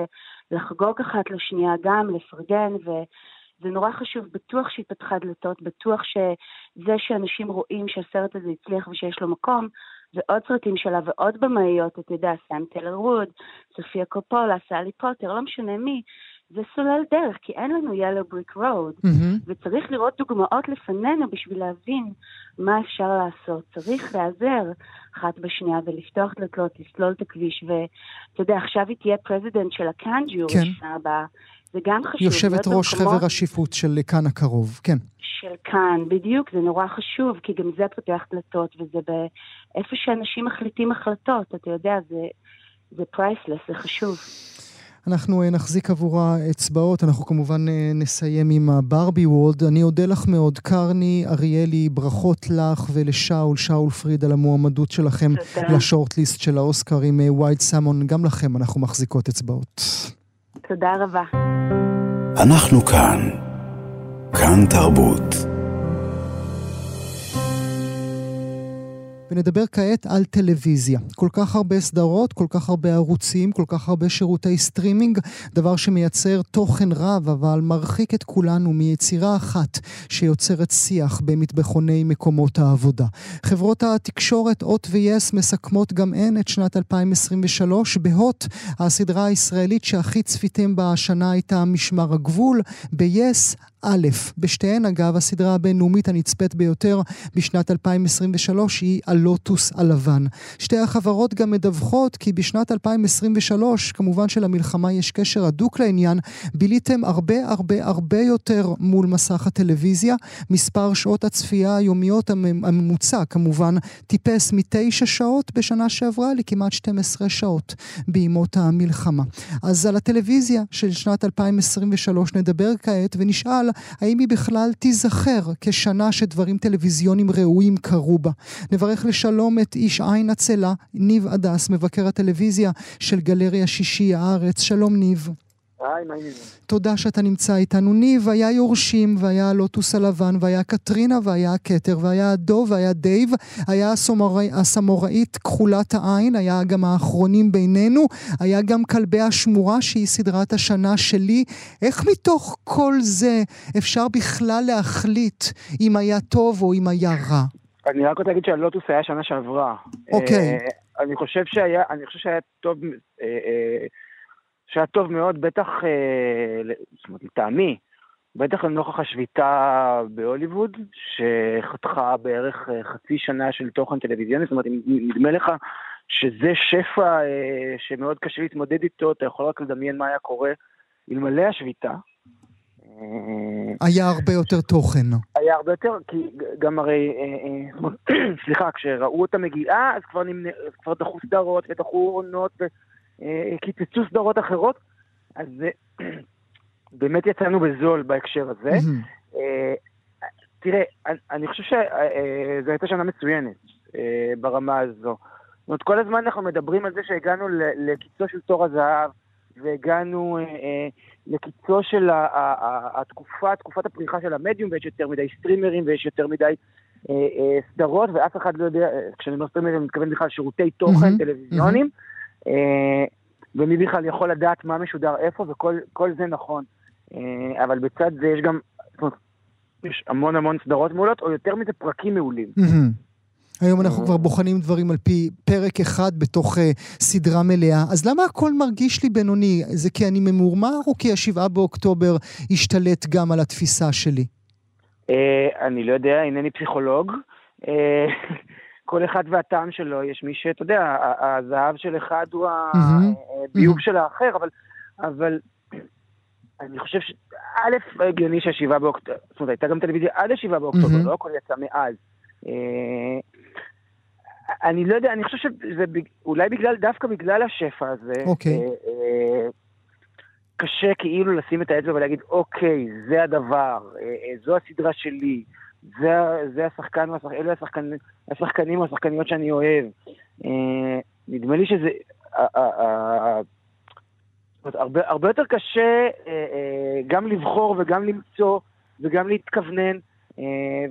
ולחגוג אחת לשנייה גם, לפרגן, וזה נורא חשוב, בטוח שהיא פתחה דלתות, בטוח שזה שאנשים רואים שהסרט הזה הצליח ושיש לו מקום, ועוד סרטים שלה ועוד במאיות, אתה יודע, סאם טלר ווד, סופיה קופולה, סאלי פוטר, לא משנה מי, זה סולל דרך, כי אין לנו yellow brick road, mm-hmm. וצריך לראות דוגמאות לפנינו בשביל להבין מה אפשר לעשות. צריך להיעזר אחת בשנייה ולפתוח דלתות, לסלול את הכביש, ואתה יודע, עכשיו היא תהיה president של ה Cannes jury כן. בשנה הבאה. זה גם חשוב. יושבת ראש במקומות... חבר השיפוט של קאן הקרוב, כן. של קאן, בדיוק, זה נורא חשוב, כי גם זה פותח דלתות, וזה באיפה שאנשים מחליטים החלטות, אתה יודע, זה, זה priceless, זה חשוב. אנחנו אה, נחזיק עבורה אצבעות, אנחנו כמובן אה, נסיים עם ה Barbie world. אני אודה לך מאוד, קרני אריאלי, ברכות לך ולשאול, שאול פריד, על המועמדות שלכם ל shortlist של האוסקר עם Wild אה, Summon. גם לכם אנחנו מחזיקות אצבעות. תודה רבה. אנחנו כאן. כאן תרבות. ונדבר כעת על טלוויזיה. כל כך הרבה סדרות, כל כך הרבה ערוצים, כל כך הרבה שירותי סטרימינג, דבר שמייצר תוכן רב, אבל מרחיק את כולנו מיצירה אחת שיוצרת שיח במטבחוני מקומות העבודה. חברות התקשורת הוט ו yes מסכמות גם הן את שנת 2023. בהוט, הסדרה הישראלית שהכי צפיתם בה השנה הייתה משמר הגבול. ב-yes, א', בשתיהן אגב, הסדרה הבינלאומית הנצפית ביותר בשנת 2023 היא הלוטוס הלבן. שתי החברות גם מדווחות כי בשנת 2023, כמובן שלמלחמה יש קשר הדוק לעניין, ביליתם הרבה הרבה הרבה יותר מול מסך הטלוויזיה. מספר שעות הצפייה היומיות הממוצע כמובן טיפס מתשע שעות בשנה שעברה לכמעט 12 שעות בימות המלחמה. אז על הטלוויזיה של שנת 2023 נדבר כעת ונשאל האם היא בכלל תיזכר כשנה שדברים טלוויזיונים ראויים קרו בה. נברך לשלום את איש עין עצלה, ניב הדס, מבקר הטלוויזיה של גלריה שישי הארץ. שלום ניב. היי, מה העניינים? תודה שאתה נמצא איתנו. ניב, היה יורשים, והיה הלוטוס הלבן, והיה קטרינה, והיה הכתר, והיה הדוב, והיה דייב, היה הסמוראית כחולת העין, היה גם האחרונים בינינו, היה גם כלבי השמורה, שהיא סדרת השנה שלי. איך מתוך כל זה אפשר בכלל להחליט אם היה טוב או אם היה רע? אני רק רוצה להגיד שהלוטוס היה שנה שעברה. אוקיי. Uh, אני חושב שהיה, אני חושב שהיה טוב... Uh, uh, שהיה טוב מאוד, בטח, אה, זאת אומרת, לטעמי, בטח לנוכח השביתה בהוליווד, שחתכה בערך אה, חצי שנה של תוכן טלוויזיוני, זאת אומרת, נדמה לך שזה שפע אה, שמאוד קשה להתמודד איתו, אתה יכול רק לדמיין מה היה קורה אלמלא השביתה. היה הרבה יותר תוכן. היה הרבה יותר, כי גם הרי, סליחה, כשראו אותה מגיעה, אז כבר, נמנ... כבר דחו סדרות ודחו עונות, קיצצו סדרות אחרות, אז באמת יצאנו בזול בהקשר הזה. אה, תראה, אני חושבת שזו אה, הייתה שנה מצוינת ברמה הזו. זאת אומרת, כל הזמן אנחנו מדברים על זה שהגענו לקיצו של תור הזהב, והגענו לקיצו של התקופה, תקופת הפריחה של המדיום, ויש יותר מדי סטרימרים ויש יותר מדי סדרות, ואף אחד לא יודע, כשאני אומר סטרימרים אני מתכוון בכלל שירותי תוכן טלוויזיונים. אה, ומי בכלל יכול לדעת מה משודר איפה, וכל זה נכון. אה, אבל בצד זה יש גם, זאת אומרת, יש המון המון סדרות מעולות, או יותר מזה פרקים מעולים. היום אנחנו כבר בוחנים דברים על פי פרק אחד בתוך uh, סדרה מלאה, אז למה הכל מרגיש לי בינוני? זה כי אני ממורמר או כי השבעה באוקטובר השתלט גם על התפיסה שלי? Uh, אני לא יודע, אינני פסיכולוג. Uh, כל אחד והטעם שלו, יש מי שאתה יודע, הזהב של אחד הוא הביוב של האחר, אבל, אבל אני חושב ש... א', הגיוני שהשבעה באוקטובר, זאת אומרת, הייתה גם טלוויזיה עד השבעה באוקטובר, לא הכל יצא מאז. אני לא יודע, אני חושב שזה אולי בגלל, דווקא בגלל השפע הזה, אוקיי. קשה כאילו לשים את האצבע ולהגיד, אוקיי, זה הדבר, זו הסדרה שלי, זה, זה השחקן, אלה השחקן, השחקנים או השחקניות שאני אוהב. נדמה לי שזה... הרבה, הרבה יותר קשה גם לבחור וגם למצוא וגם להתכוונן.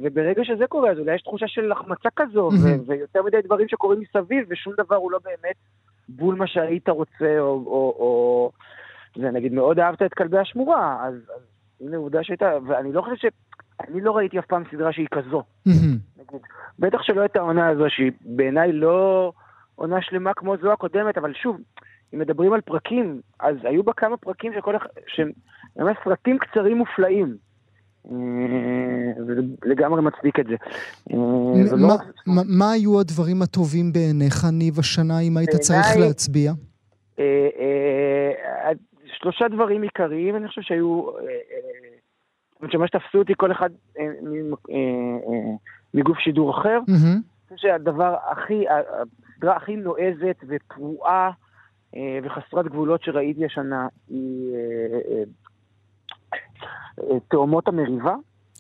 וברגע שזה קורה, אז אולי יש תחושה של החמצה כזו, mm-hmm. ויותר מדי דברים שקורים מסביב, ושום דבר הוא לא באמת בול מה שהיית רוצה, או, או, או... זה נגיד, מאוד אהבת את כלבי השמורה, אז, אז הנה עובדה שהייתה, ואני לא חושב ש... אני לא ראיתי אף פעם סדרה שהיא כזו. נגיד, בטח שלא את העונה הזו, שהיא בעיניי לא עונה שלמה כמו זו הקודמת, אבל שוב, אם מדברים על פרקים, אז היו בה כמה פרקים שכל אחד, שהם ממש סרטים קצרים מופלאים. וזה לגמרי מצדיק את זה. לא מה היו הדברים הטובים בעיניך, ניב, השנה, אם היית צריך להצביע? אה, אה, שלושה דברים עיקריים, אני חושב שהיו, זאת אומרת, שמה שתפסו אותי כל אחד מגוף שידור אחר. אני חושב שהדבר הכי, הסדרה הכי נועזת ופרועה וחסרת גבולות שראיתי השנה היא תאומות המריבה.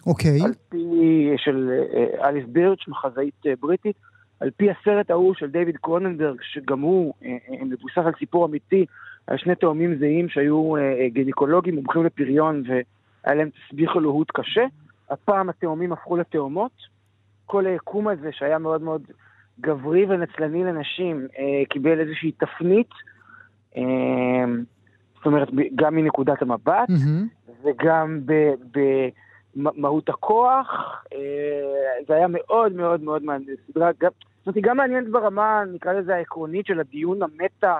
אוקיי. על פי, של אה, אליס בירץ', מחזאית אה, בריטית, על פי הסרט ההוא של דיוויד קרוננברג, שגם הוא אה, מבוסס על סיפור אמיתי, על שני תאומים זהים שהיו גינקולוגים, מומחים לפריון, והיה להם תסביך אלוהות קשה. הפעם התאומים הפכו לתאומות. כל היקום הזה, שהיה מאוד מאוד גברי ונצלני לנשים, קיבל איזושהי תפנית. זאת אומרת, גם מנקודת המבט, mm-hmm. וגם במהות הכוח. אה, זה היה מאוד מאוד מאוד מעניין. סדרה, גם, זאת אומרת, היא גם מעניינת ברמה, נקרא לזה העקרונית של הדיון המטה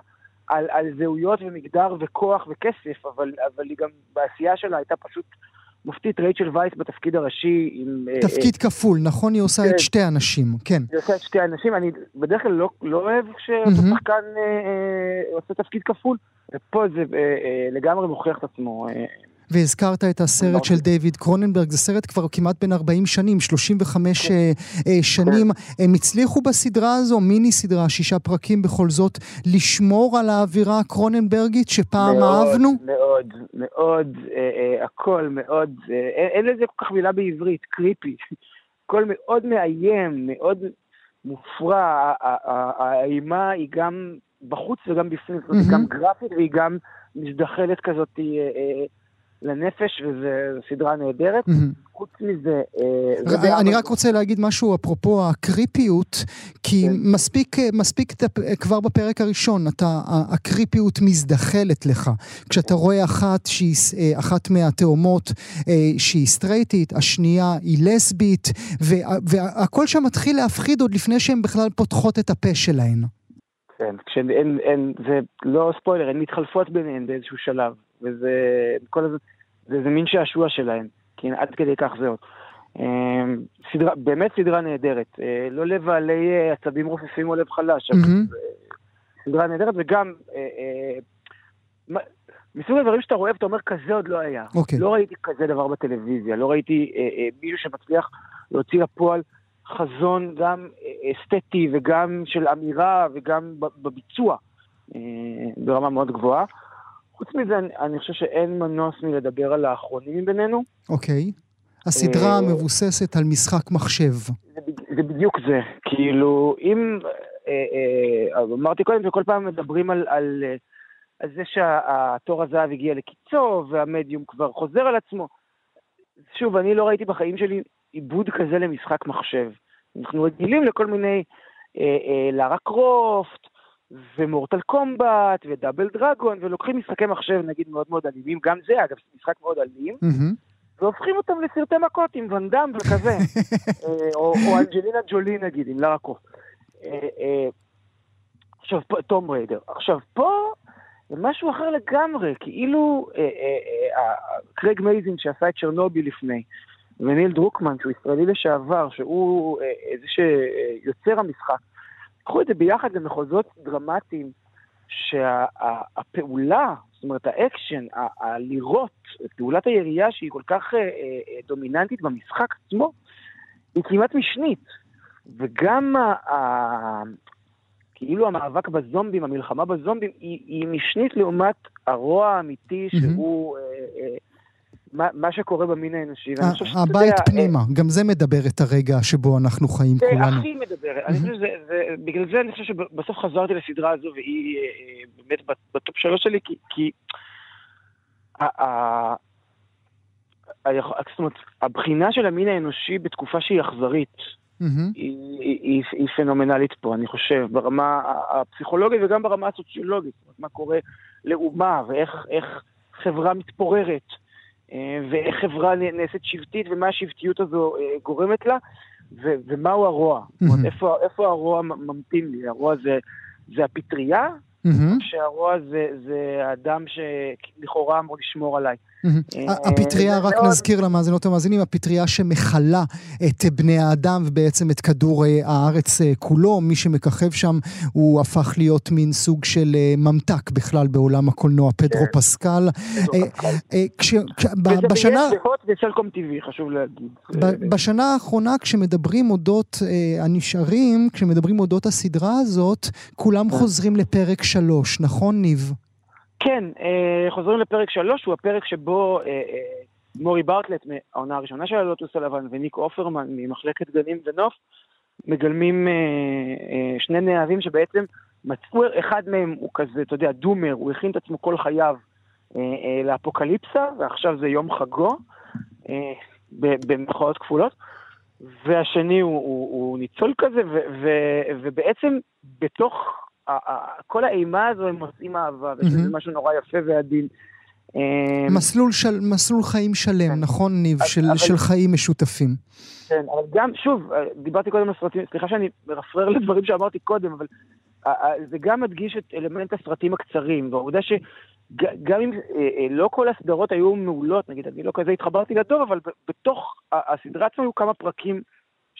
על, על זהויות ומגדר וכוח וכסף, אבל, אבל היא גם בעשייה שלה הייתה פשוט מופתית רייצ'ל וייס בתפקיד הראשי עם... אה, תפקיד uh, כפול, נכון? היא עושה כן. את שתי אנשים, כן. היא עושה את שתי אנשים, אני בדרך כלל לא, לא אוהב כששחקן mm-hmm. uh, עושה תפקיד כפול, ופה זה uh, uh, לגמרי מוכיח את עצמו. Uh, והזכרת את הסרט של דיוויד קרוננברג, זה סרט כבר כמעט בין 40 שנים, 35 כן. שנים. כן. הם הצליחו בסדרה הזו, מיני סדרה, שישה פרקים בכל זאת, לשמור על האווירה הקרוננברגית שפעם מאוד, אהבנו? מאוד, מאוד, אה, אה, הכל מאוד, אה, אין לזה כל כך מילה בעברית, קריפי. הכל מאוד מאיים, מאוד מופרע, האימה היא גם בחוץ וגם בפנים, זאת אומרת, היא גם גרפית והיא גם מזדחלת כזאת. אה, לנפש, וזו סדרה נהדרת. חוץ מזה... אה, אני רק רוצה להגיד משהו אפרופו הקריפיות, כי כן. מספיק, מספיק כבר בפרק הראשון, אתה, הקריפיות מזדחלת לך. כשאתה רואה אחת שהיא, אה, אחת מהתאומות אה, שהיא סטרייטית, השנייה היא לסבית, והכל שם מתחיל להפחיד עוד לפני שהן בכלל פותחות את הפה שלהן. כן, כשאין, אין, זה לא ספוילר, הן מתחלפות ביניהן באיזשהו שלב. וזה כל הזמן, זה, זה מין שעשוע שלהם, כי עד כדי כך זה עוד. אמ, סדרה, באמת סדרה נהדרת, אה, לא לבעלי אה, עצבים רופפים או לב חלש, mm-hmm. סדרה נהדרת, וגם אה, מסוג הדברים שאתה רואה ואתה אומר, כזה עוד לא היה. Okay. אוקיי. לא ראיתי כזה דבר בטלוויזיה, לא ראיתי מישהו שמצליח להוציא לפועל חזון גם אסתטי וגם של אמירה וגם בביצוע ברמה מאוד גבוהה. חוץ מזה, אני, אני חושב שאין מנוס מלדבר על האחרונים מבינינו. אוקיי. הסדרה אה, מבוססת על משחק מחשב. זה, זה בדיוק זה. כאילו, אם... אה, אה, אמרתי קודם שכל פעם מדברים על, על, על זה שהתור הזהב הגיע לקיצו והמדיום כבר חוזר על עצמו. שוב, אני לא ראיתי בחיים שלי עיבוד כזה למשחק מחשב. אנחנו רגילים לכל מיני... אה, אה, לארה קרופט, ו Mortal Kombat ו Double Dragon, ולוקחים משחקי מחשב נגיד מאוד מאוד אלימים, גם זה אגב משחק מאוד אלים, והופכים אותם לסרטי מכות עם ואן דאם וכזה, אה, או, או אנג'לינה ג'ולי נגיד, עם לארה קרופט. אה, אה, עכשיו, Tomb Raider. עכשיו, פה משהו אחר לגמרי, כאילו קרייג מייזין שעשה את צ'רנובי לפני, וניל דרוקמן, שהוא ישראלי לשעבר, שהוא זה שיוצר המשחק, לקחו את זה ביחד למחוזות דרמטיים, שהפעולה, זאת אומרת האקשן, הלירות, פעולת הירייה שהיא כל כך דומיננטית במשחק עצמו, היא כמעט משנית. וגם כאילו המאבק בזומבים, המלחמה בזומבים, היא, היא משנית לעומת הרוע האמיתי שהוא... אה, אה, מה, מה שקורה במין האנושי. הבית פנימה, אה, גם זה מדבר את הרגע שבו אנחנו חיים זה כולנו. זה הכי מדבר, אני חושב שזה, זה, בגלל זה אני חושב שבסוף חזרתי לסדרה הזו, והיא באמת בטופ שלוש שלי, כי, כי זאת אומרת, הבחינה של המין האנושי בתקופה שהיא אכזרית, mm-hmm. היא, היא, היא פנומנלית פה, אני חושב, ברמה הפסיכולוגית וגם ברמה הסוציולוגית. מה קורה לאומה ואיך חברה מתפוררת, אה, ואיך חברה נעשית שבטית ומה השבטיות הזו אה, גורמת לה, ו- ומהו הרוע. Mm-hmm. איפה, איפה הרוע ממתין לי? הרוע זה, זה הפטריה, mm-hmm. שהרוע זה, זה האדם שלכאורה אמור לשמור עליי. אה, הפטריה, רק נזכיר למאזינות המאזינים, הפטריה שמכלה את בני האדם ובעצם את כדור אה, הארץ אה, כולו. מי שמככב שם הוא הפך להיות מין סוג של ממתק בכלל בעולם הקולנוע, פדרו כן. פסקל. בשנה... וסלקום טבעי, חשוב להגיד. בשנה האחרונה, כשמדברים אודות הנשארים, כשמדברים אודות הסדרה הזאת, כולם חוזרים לפרק שלוש, נכון, ניב? כן, אה, חוזרים לפרק שלוש, הוא הפרק שבו אה, אה, מורי ברטלט, מהעונה הראשונה של הלוטוס הלבן, וניק אופרמן ממחלקת גנים ונוף, מגלמים שני נערים שבעצם מצאו, אחד מהם הוא כזה, אתה יודע, דומר, הוא הכין את עצמו כל חייו לאפוקליפסה, ועכשיו זה יום חגו, במחאות כפולות. והשני הוא, הוא, הוא ניצול כזה, ו, ו, ובעצם בתוך כל האימה הזו הם מוצאים אהבה, וזה משהו נורא יפה ועדין. אמ, מסלול, של, מסלול חיים שלם, כן. נכון ניב? של, אבל... של חיים משותפים. כן, אבל גם, שוב, אה, דיברתי קודם על סרטים, סליחה שאני מרפרר לדברים שאמרתי קודם, אבל אה, אה, זה גם מדגיש את אלמנט הסרטים הקצרים, והעובדה שגם אם לא כל הסדרות היו מעולות, נגיד, אני לא כזה התחברתי לדור, אבל בתוך הסדרה עצמה היו כמה פרקים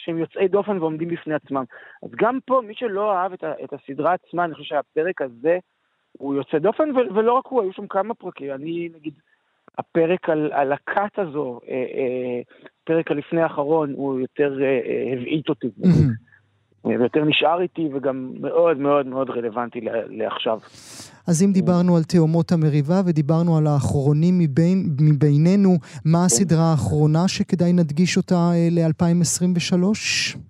שהם יוצאי דופן ועומדים בפני עצמם. אז גם פה, מי שלא אהב את, את הסדרה עצמה, אני חושב שהפרק הזה הוא יוצא דופן, ו- ולא רק הוא, היו שם כמה פרקים. אני, נגיד, הפרק על, על הכת הזו, אה, אה, פרק הלפני האחרון, הוא יותר אה, אה, הבעיט אותי. ויותר נשאר איתי וגם מאוד מאוד מאוד רלוונטי לעכשיו. אז אם דיברנו על תאומות המריבה ודיברנו על האחרונים מבין, מבינינו, מה כן. הסדרה האחרונה שכדאי נדגיש אותה אה, ל-2023?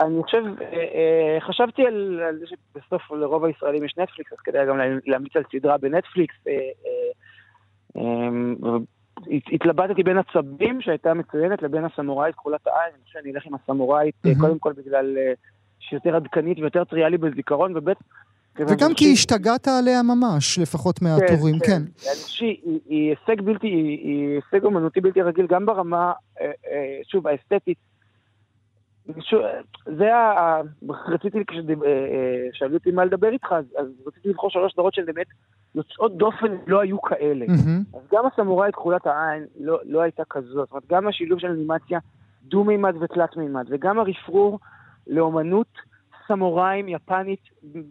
אני חושב, אה, אה, חשבתי על, על זה שבסוף לרוב הישראלים יש נטפליקס, אז כדאי גם להמליץ על סדרה בנטפליקס. התלבטתי בין הצבים שהייתה מצוינת לבין הסמוראית כחולת העין, אני חושב שאני אלך עם הסמוראית, קודם כל בגלל... שיותר עדכנית ויותר טריה לי בזיכרון, וב' וגם כי השתגעת עליה ממש, לפחות מהטורים, כן. כן. כן. היא הישג בלתי, היא הישג אומנותי בלתי רגיל, גם ברמה, אה, אה, שוב, האסתטית. זה ה... רציתי, כששאלו אה, אותי מה לדבר איתך, אז רציתי לבחור שלוש סדרות שהן באמת יוצאות דופן לא היו כאלה. אז גם הסמוראי כחולת העין לא, לא הייתה כזאת. זאת אומרת, גם השילוב של אנימציה דו-מימד ותלת-מימד, וגם הרפרור לאומנות סמוראים יפנית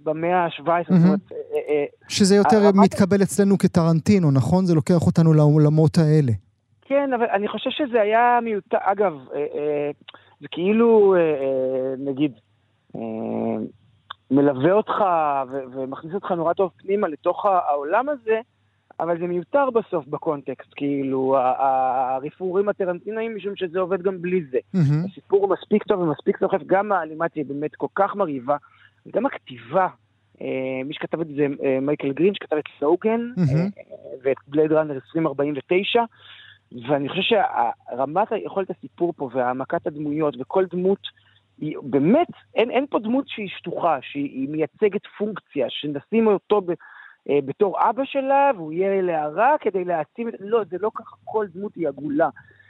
במאה ה-17. Mm-hmm. אה, אה, שזה יותר מתקבל אצלנו כטרנטינו, נכון? זה לוקח אותנו לעולמות האלה. כן, אבל אני חושב שזה היה מיותר. אגב, אה, זה כאילו, נגיד, מלווה אותך ומכניס אותך נורא טוב פנימה לתוך העולם הזה, אבל זה מיותר בסוף בקונטקסט, כאילו, הרפרורים הטרנטינאים, משום שזה עובד גם בלי זה. Mm-hmm. הסיפור הוא מספיק טוב ומספיק סוחף, גם האנימציה היא באמת כל כך מרהיבה, וגם הכתיבה. אה, מי שכתב את זה, אה, מייקל גרין, שכתב את סלוגן, mm-hmm. אה, ואת בלייד ראנר 2049, ואני חושב שרמת יכולת הסיפור פה והעמקת הדמויות, וכל דמות היא באמת, אין, אין פה דמות שהיא שטוחה, שהיא מייצגת פונקציה, שנשים אותו ב, בתור אבא שלה, והוא יהיה אליה רע כדי להעצים את... לא, זה לא ככה, כל דמות היא עגולה,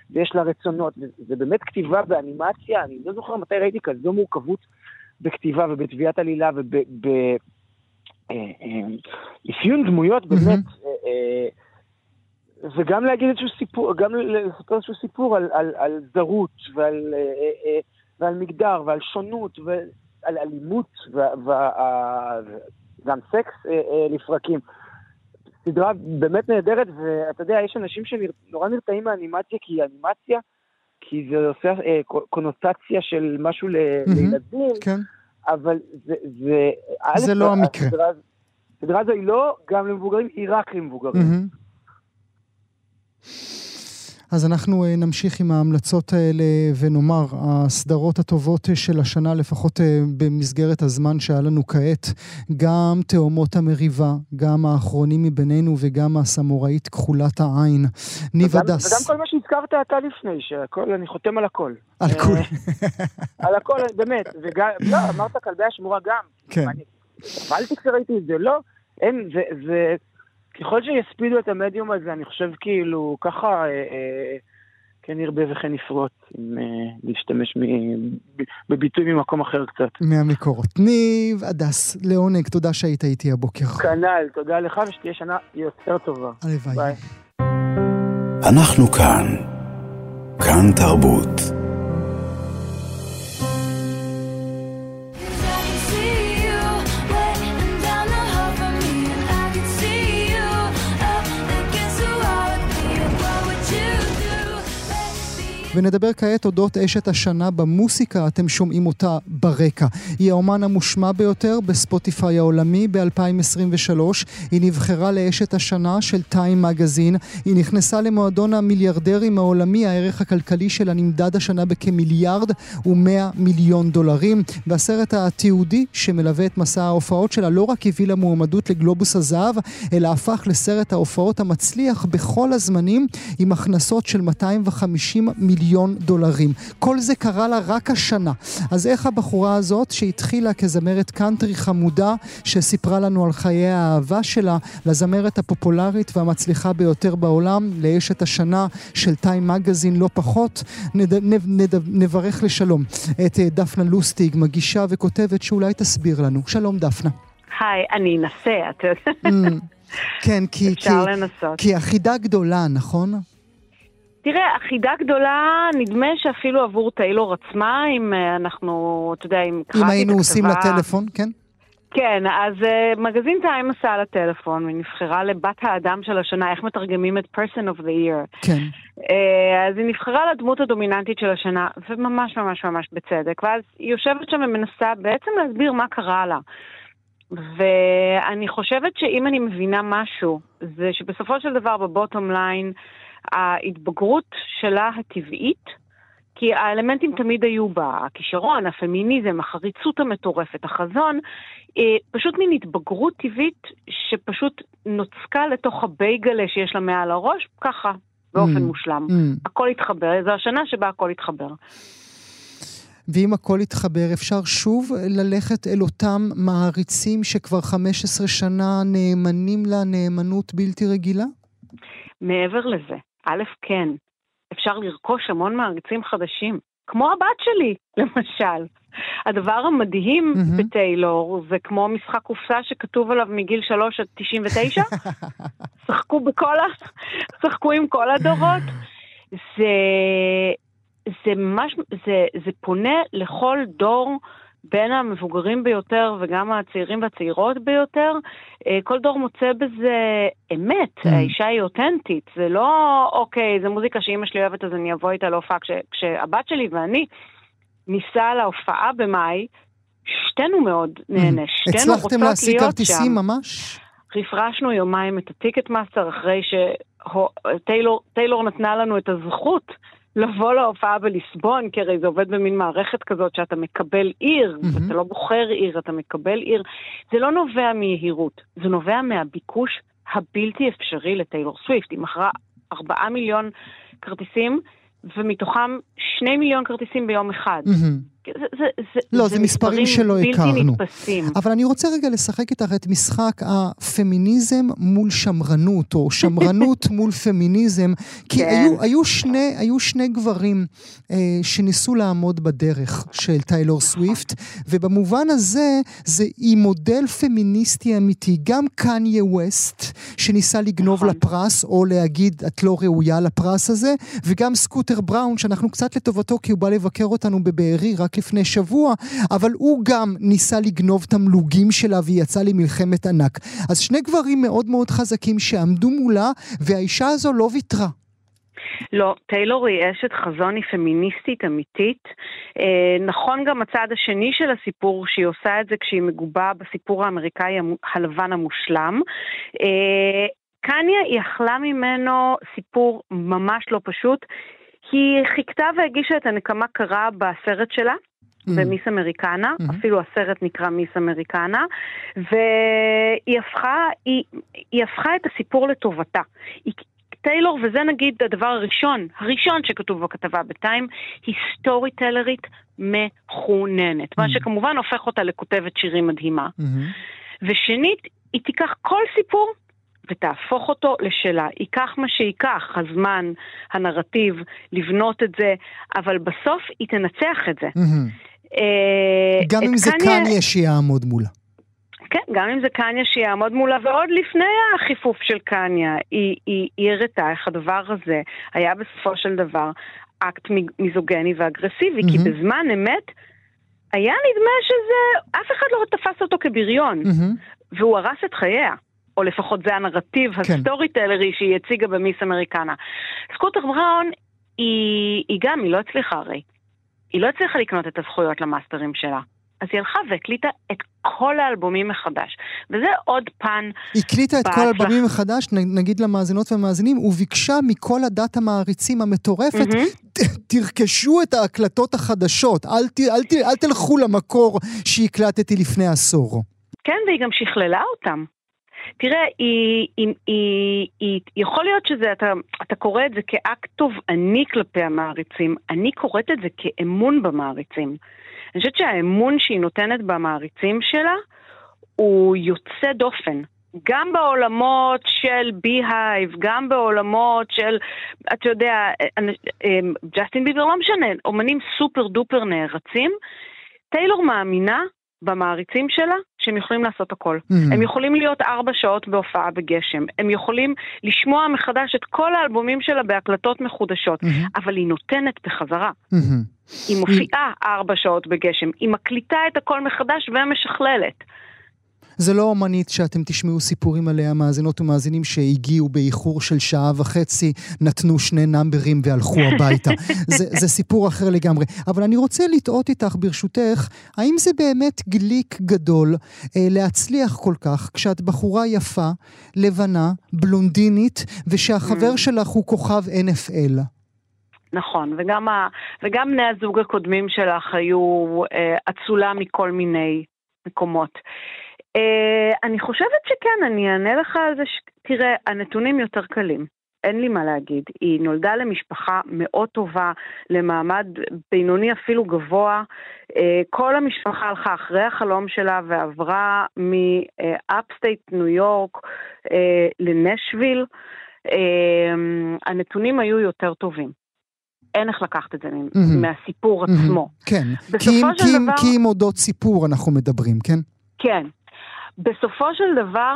ויש לה רצונות. זה באמת כתיבה באנימציה, אני לא זוכר מתי ראיתי כזו מורכבות בכתיבה ובתביעת עלילה ובאפיון אה, אה, דמויות, באמת. וגם להגיד איזשהו סיפור, גם לספר איזשהו סיפור על, על, על זרות ועל, ועל מגדר ועל שונות ועל אלימות וגם סקס לפרקים. סדרה באמת נהדרת, ואתה יודע, יש אנשים שנורא נרתעים מהאנימציה כי היא אנימציה, כי זה עושה קונוטציה של משהו לילדים, כן. אבל זה... זה, זה לא המקרה. הסדרה הזו היא לא גם למבוגרים, היא רק למבוגרים. אז אנחנו אה, נמשיך עם ההמלצות האלה ונאמר, הסדרות הטובות של השנה, לפחות אה, במסגרת הזמן שהיה לנו כעת, גם תאומות המריבה, גם האחרונים מבינינו וגם הסמוראית כחולת העין. ניב הדס. וגם כל מה שהזכרת אתה לפני, שהכל, אני חותם על הכל. על אה, כול. על הכל, באמת. וגם, לא, אמרת כלבי השמורה גם. כן. נפלתי כשראיתי את זה, לא. אין, זה, זה, ככל שיספידו את המדיום הזה, אני חושב כאילו, ככה אה, אה, כן ירבה וכן יפרוץ, אם אה, להשתמש מ, בביטוי ממקום אחר קצת. מהמקורות. ניב הדס, לעונג, תודה שהיית איתי הבוקר. כנ"ל, תודה לך ושתהיה שנה יותר טובה. הלוואי. ביי. אנחנו כאן. כאן תרבות. ונדבר כעת אודות אשת השנה במוסיקה, אתם שומעים אותה ברקע. היא האומן המושמע ביותר בספוטיפיי העולמי ב-2023. היא נבחרה לאשת השנה של טיים מגזין. היא נכנסה למועדון המיליארדרים העולמי, הערך הכלכלי שלה נמדד השנה בכמיליארד ומאה מיליון דולרים. והסרט התיעודי שמלווה את מסע ההופעות שלה לא רק הביא לה מועמדות לגלובוס הזהב, אלא הפך לסרט ההופעות המצליח בכל הזמנים, עם הכנסות של 250 מיליון. מיליון דולרים. כל זה קרה לה רק השנה. אז איך הבחורה הזאת, שהתחילה כזמרת קאנטרי חמודה, שסיפרה לנו על חיי האהבה שלה לזמרת הפופולרית והמצליחה ביותר בעולם, לאשת השנה של טיים מגזין לא פחות, נד, נד, נד, נברך לשלום את אה, דפנה לוסטיג, מגישה וכותבת שאולי תסביר לנו. שלום דפנה. היי, אני אנסה, אתה יודע. Mm, כן, כי, אפשר כי, לנסות. כי החידה גדולה, נכון? תראה, אחידה גדולה, נדמה שאפילו עבור טיילור עצמה, אם אה, אנחנו, אתה יודע, אם קראתי את אם היינו עושים לה הכתבה- טלפון, כן? כן, אז uh, מגזין טיים עשה על הטלפון, היא נבחרה לבת האדם של השנה, איך מתרגמים את person of the year. כן. Uh, אז היא נבחרה לדמות הדומיננטית של השנה, וממש ממש ממש בצדק. ואז היא יושבת שם ומנסה בעצם להסביר מה קרה לה. ואני חושבת שאם אני מבינה משהו, זה שבסופו של דבר בבוטום ליין, ההתבגרות שלה הטבעית, כי האלמנטים תמיד היו בה, הכישרון, הפמיניזם, החריצות המטורפת, החזון, אה, פשוט מין התבגרות טבעית שפשוט נוצקה לתוך הבייגלה שיש לה מעל הראש, ככה, באופן Mm, מושלם. mm. הכל התחבר, זו השנה שבה הכל התחבר. ואם הכל יתחבר, אפשר שוב ללכת אל אותם מעריצים שכבר 15 שנה נאמנים לה נאמנות בלתי רגילה? מעבר לזה, א', כן, אפשר לרכוש המון מעריצים חדשים, כמו הבת שלי, למשל. הדבר המדהים מהמם. בטיילור זה כמו משחק קופסה שכתוב עליו מגיל 3 עד 99. שחקו בכל ה... שחקו עם כל הדורות. זה... זה ממש... זה, זה פונה לכל דור. בין המבוגרים ביותר וגם הצעירים והצעירות ביותר, אה, כל דור מוצא בזה אמת, Mm. האישה היא אותנטית, זה לא, אוקיי, זו מוזיקה שאימא שלי אוהבת אז אני אבוא איתה להופעה. כש, כשהבת שלי ואני ניסע להופעה במאי, שתינו מאוד נהנה, שתינו רוצות Mm. הצלחתם להשיג להיות כרטיסים שם. ממש? רפרשנו יומיים את ה Ticketmaster אחרי שטיילור נתנה לנו את הזכות לבוא להופעה בליסבון, כי הרי זה עובד במין מערכת כזאת שאתה מקבל עיר, מהמם. ואתה לא בוחר עיר, אתה מקבל עיר. זה לא נובע מיהירות, זה נובע מהביקוש הבלתי אפשרי לטיילור סוויפט. היא מכרה ארבעה מיליון כרטיסים, ומתוכם שני מיליון כרטיסים ביום אחד. מהמם. זה, זה, לא, זה, זה מספרים שלא הכרנו. בלתי נתפסים. אבל אני רוצה רגע לשחק איתך את משחק הפמיניזם מול שמרנות, או שמרנות מול פמיניזם, כי כן. היו, היו, שני, היו שני גברים אה, שניסו לעמוד בדרך של טיילור סוויפט, ובמובן הזה, זה היא מודל פמיניסטי אמיתי. גם קניה ווסט, שניסה לגנוב נכון. לפרס, או להגיד, את לא ראויה לפרס הזה, וגם סקוטר בראון, שאנחנו קצת לטובתו, כי הוא בא לבקר אותנו בבארי רק לפני שבוע, אבל הוא גם ניסה לגנוב תמלוגים שלה והיא יצאה למלחמת ענק. אז שני גברים מאוד מאוד חזקים שעמדו מולה, והאישה הזו לא ויתרה. לא, טיילור היא אשת חזון, היא פמיניסטית אמיתית. אה, נכון גם הצד השני של הסיפור, שהיא עושה את זה כשהיא מגובה בסיפור האמריקאי הלבן המושלם. אה, קניה יכלה ממנו סיפור ממש לא פשוט. היא חיכתה והגישה את הנקמה קרה בסרט שלה. Mm. במיס אמריקנה, mm-hmm. אפילו הסרט נקרא מיס אמריקנה, והיא הפכה, היא, היא הפכה את הסיפור לטובתה. היא, טיילור, וזה נגיד הדבר הראשון, הראשון שכתוב בכתבה בטיים, היא סטורי טלרית מחוננת, mm-hmm. מה שכמובן הופך אותה לכותבת שירים מדהימה. Mm-hmm. ושנית, היא תיקח כל סיפור ותהפוך אותו לשלה. ייקח מה שייקח, הזמן, הנרטיב, לבנות את זה, אבל בסוף היא תנצח את זה. אה, גם אם זה קניה שיעמוד מולה. כן, גם אם זה קניה שיעמוד מולה, ועוד לפני החיפוף של קניה, היא, היא, היא הראתה איך הדבר הזה היה בסופו של דבר אקט מיזוגני ואגרסיבי, mm-hmm. כי בזמן אמת היה נדמה שזה, אף אחד לא תפס אותו כבריון, mm-hmm. והוא הרס את חייה. או לפחות זה הנרטיב כן. ה storytelling שהיא הציגה ב Miss Americana. סקוטר בראון, היא, היא גם, היא לא הצליחה הרי. היא לא הצליחה לקנות את הזכויות למאסטרים שלה. אז היא הלכה והקליטה את כל האלבומים מחדש. וזה עוד פן... היא הקליטה את כל האלבומים מחדש, נגיד למאזינות והמאזינים, וביקשה מכל הדת המעריצים המטורפת. תרכשו את ההקלטות החדשות, אל, ת, אל, ת, אל תלכו למקור שהקלטתי לפני עשור. כן, והיא גם שכללה אותם. תראה, היא, היא, היא, היא, יכול להיות שזה, אתה, אתה קורא את זה כאקט תובעני כלפי המעריצים, אני קוראת את זה כאמון במעריצים. אני חושבת שהאמון שהיא נותנת במעריצים שלה הוא יוצא דופן. גם בעולמות של בי-הייב, גם בעולמות של, אתה יודע, ג'סטין ביבר לא משנה, אומנים סופר דופר נערצים. טיילור מאמינה במעריצים שלה שהם יכולים לעשות הכל. Mm-hmm. הם יכולים להיות ארבע שעות בהופעה בגשם, הם יכולים לשמוע מחדש את כל האלבומים שלה בהקלטות מחודשות, mm-hmm. אבל היא נותנת בחזרה. Mm-hmm. היא מופיעה ארבע שעות בגשם, היא מקליטה את הכל מחדש ומשכללת. זה לא אומנית שאתם תשמעו סיפורים עליה, מאזינות ומאזינים שהגיעו באיחור של שעה וחצי, נתנו שני נאמברים והלכו הביתה. זה, זה סיפור אחר לגמרי. אבל אני רוצה לטעות איתך, ברשותך, האם זה באמת גליק גדול אה, להצליח כל כך כשאת בחורה יפה, לבנה, בלונדינית, ושהחבר mm. שלך הוא כוכב NFL? נכון, וגם, ה, וגם בני הזוג הקודמים שלך היו אה, אצולה מכל מיני מקומות. Uh, אני חושבת שכן, אני אענה לך על זה, ש... תראה, הנתונים יותר קלים. אין לי מה להגיד. היא נולדה למשפחה מאוד טובה, למעמד בינוני אפילו גבוה. Uh, כל המשפחה הלכה אחרי החלום שלה ועברה מ upstate ניו יורק לנשוויל. Uh, הנתונים היו יותר טובים. אין איך לקחת את זה mm-hmm. מהסיפור mm-hmm. עצמו. כן, כי אם, כי, דבר... כי אם אודות סיפור אנחנו מדברים, כן? כן, בסופו של דבר,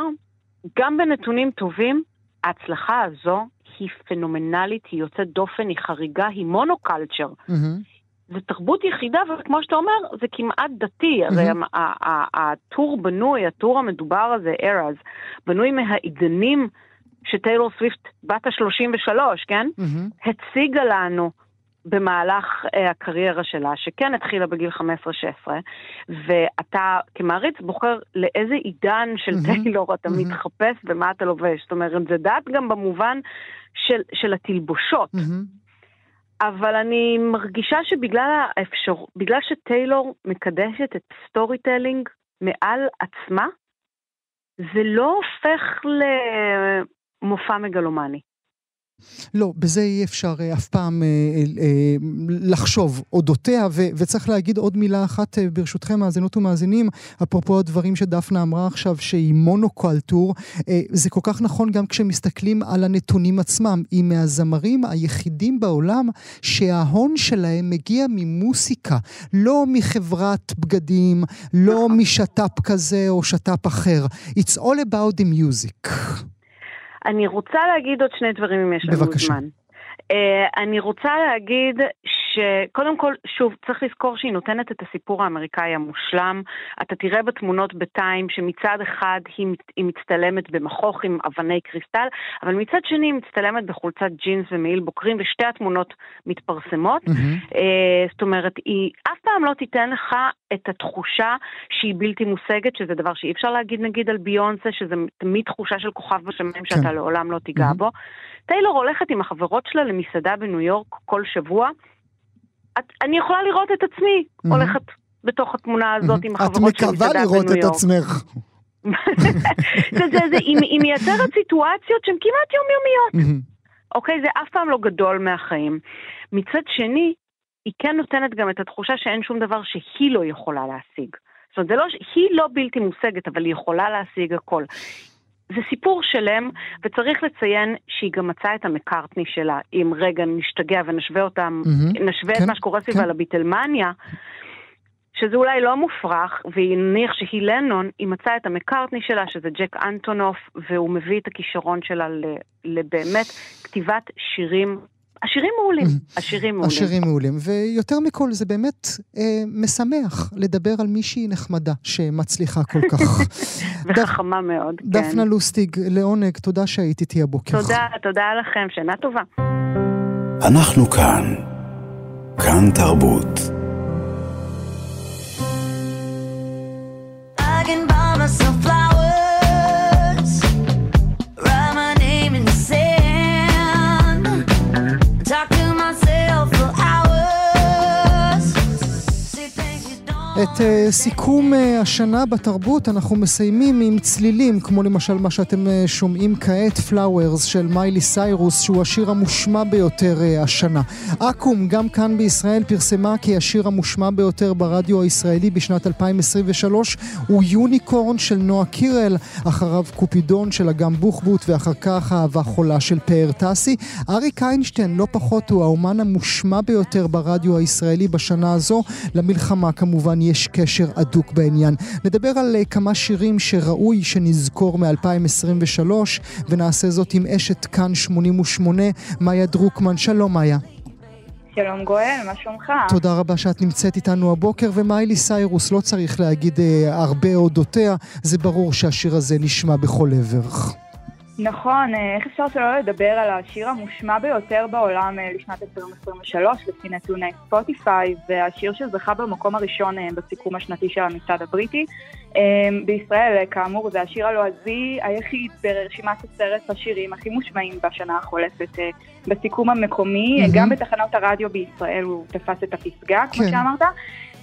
גם בנתונים טובים, ההצלחה הזו היא פנומנלית, היא יוצאת דופן, היא חריגה, היא מונוקלצ'ר. Mm-hmm. זו תרבות יחידה, וכמו שאתה אומר, זה כמעט דתי. Mm-hmm. הרי הטור בנוי, הטור המדובר הזה, ארז, בנוי מהעידנים שטיילור סוויפט, בת ה-33, כן? Mm-hmm. הציגה לנו. במהלך uh, הקריירה שלה, שכן התחילה בגיל 15-16, ואתה כמעריץ בוחר לאיזה עידן של mm-hmm. טיילור אתה mm-hmm. מתחפש ומה אתה לובש. זאת אומרת, זה דת גם במובן של, של התלבושות. Mm-hmm. אבל אני מרגישה שבגלל האפשר... בגלל שטיילור מקדשת את storytelling מעל עצמה, זה לא הופך למופע מגלומני. לא, בזה אי אפשר אה, אף פעם אה, אה, לחשוב אודותיה, וצריך להגיד עוד מילה אחת ברשותכם, מאזינות ומאזינים, אפרופו הדברים שדפנה אמרה עכשיו, שהיא מונוקולטור, זה כל כך נכון גם כשמסתכלים על הנתונים עצמם. היא מהזמרים היחידים בעולם שההון שלהם מגיע ממוסיקה, לא מחברת בגדים, לא משת"פ כזה או שת"פ אחר. It's all about the music. אני רוצה להגיד עוד שני דברים אם יש לנו בבקשה. זמן. Uh, אני רוצה להגיד שקודם כל, שוב, צריך לזכור שהיא נותנת את הסיפור האמריקאי המושלם. אתה תראה בתמונות בטיים שמצד אחד היא, היא מצטלמת במכוך עם אבני קריסטל, אבל מצד שני היא מצטלמת בחולצת ג'ינס ומעיל בוקרים, ושתי התמונות מתפרסמות. מהמם. Uh, זאת אומרת, היא אף פעם לא תיתן לך את התחושה שהיא בלתי מושגת, שזה דבר שאי אפשר להגיד נגיד על ביונסה, שזה תמיד תחושה של כוכב בשמיים שאתה לעולם לא תיגע מהמם. בו. טיילור הולכת עם החברות שלה למסעדה בניו יורק כל שבוע. את, אני יכולה לראות את עצמי מהמם. הולכת בתוך התמונה הזאת עם את החברות של מקווה מסעדה לראות בניו את יורק. עצמך. זה, זה, זה, היא, היא מייצרת סיטואציות שהן כמעט יומיומיות. מהמם. אוקיי? זה אף פעם לא גדול מהחיים. מצד שני, היא כן נותנת גם את התחושה שאין שום דבר שהיא לא יכולה להשיג. זאת אומרת, זה לא, היא לא בלתי מושגת, אבל היא יכולה להשיג הכל. זה סיפור שלם, וצריך לציין שהיא גם מצאה את המקארטני שלה. אם רגע נשתגע ונשווה אותם, מהמם. נשווה כן, את מה שקורה סביבה כן. לביטלמניה, שזה אולי לא מופרך, ונניח שהיא לנון, היא מצאה את המקארטני שלה, שזה ג'ק אנטונוף, והוא מביא את הכישרון שלה לבאמת כתיבת שירים, השירים מעולים, השירים מעולים. השירים מעולים, ויותר מכל זה באמת אה, משמח לדבר על מישהי נחמדה שמצליחה כל כך. דפ- וחכמה מאוד, כן. דפנה לוסטיג, לעונג, תודה שהיית איתי הבוקר. תודה, תודה לכם, שנה טובה. אנחנו כאן. כאן תרבות. I can buy myself flowers, את uh, סיכום uh, השנה בתרבות אנחנו מסיימים עם צלילים, כמו למשל מה שאתם uh, שומעים כעת, Flowers של מיילי סיירוס, שהוא השיר המושמע ביותר uh, השנה. אקו"ם, גם כאן בישראל, פרסמה כי השיר המושמע ביותר ברדיו הישראלי בשנת 2023 הוא יוניקורן של נועה קירל, אחריו קופידון של אגם בוחבוט, ואחר כך אהבה חולה של פאר טסי. אריק איינשטיין, לא פחות, הוא האומן המושמע ביותר ברדיו הישראלי בשנה הזו. למלחמה כמובן יש קשר הדוק בעניין. נדבר על uh, כמה שירים שראוי שנזכור מ-2023, ונעשה זאת עם אשת כאן 88, מאיה דרוקמן. שלום מאיה. שלום גואל, מה שלומך? תודה רבה שאת נמצאת איתנו הבוקר, ומיילי סיירוס, לא צריך להגיד אה, הרבה אודותיה, זה ברור שהשיר הזה נשמע בכל עבר. נכון, אה, איך אפשר שלא לדבר על השיר המושמע ביותר בעולם אה, לשנת 2023 לפי נתוני ספוטיפיי, והשיר שזכה במקום הראשון אה, בסיכום השנתי של המצעד הבריטי. בישראל, כאמור, זה השיר הלועזי היחיד ברשימת עשרת השירים הכי מושמעים בשנה החולפת בסיכום המקומי. מהמם. גם בתחנות הרדיו בישראל הוא תפס את הפסגה, כמו כן. שאמרת.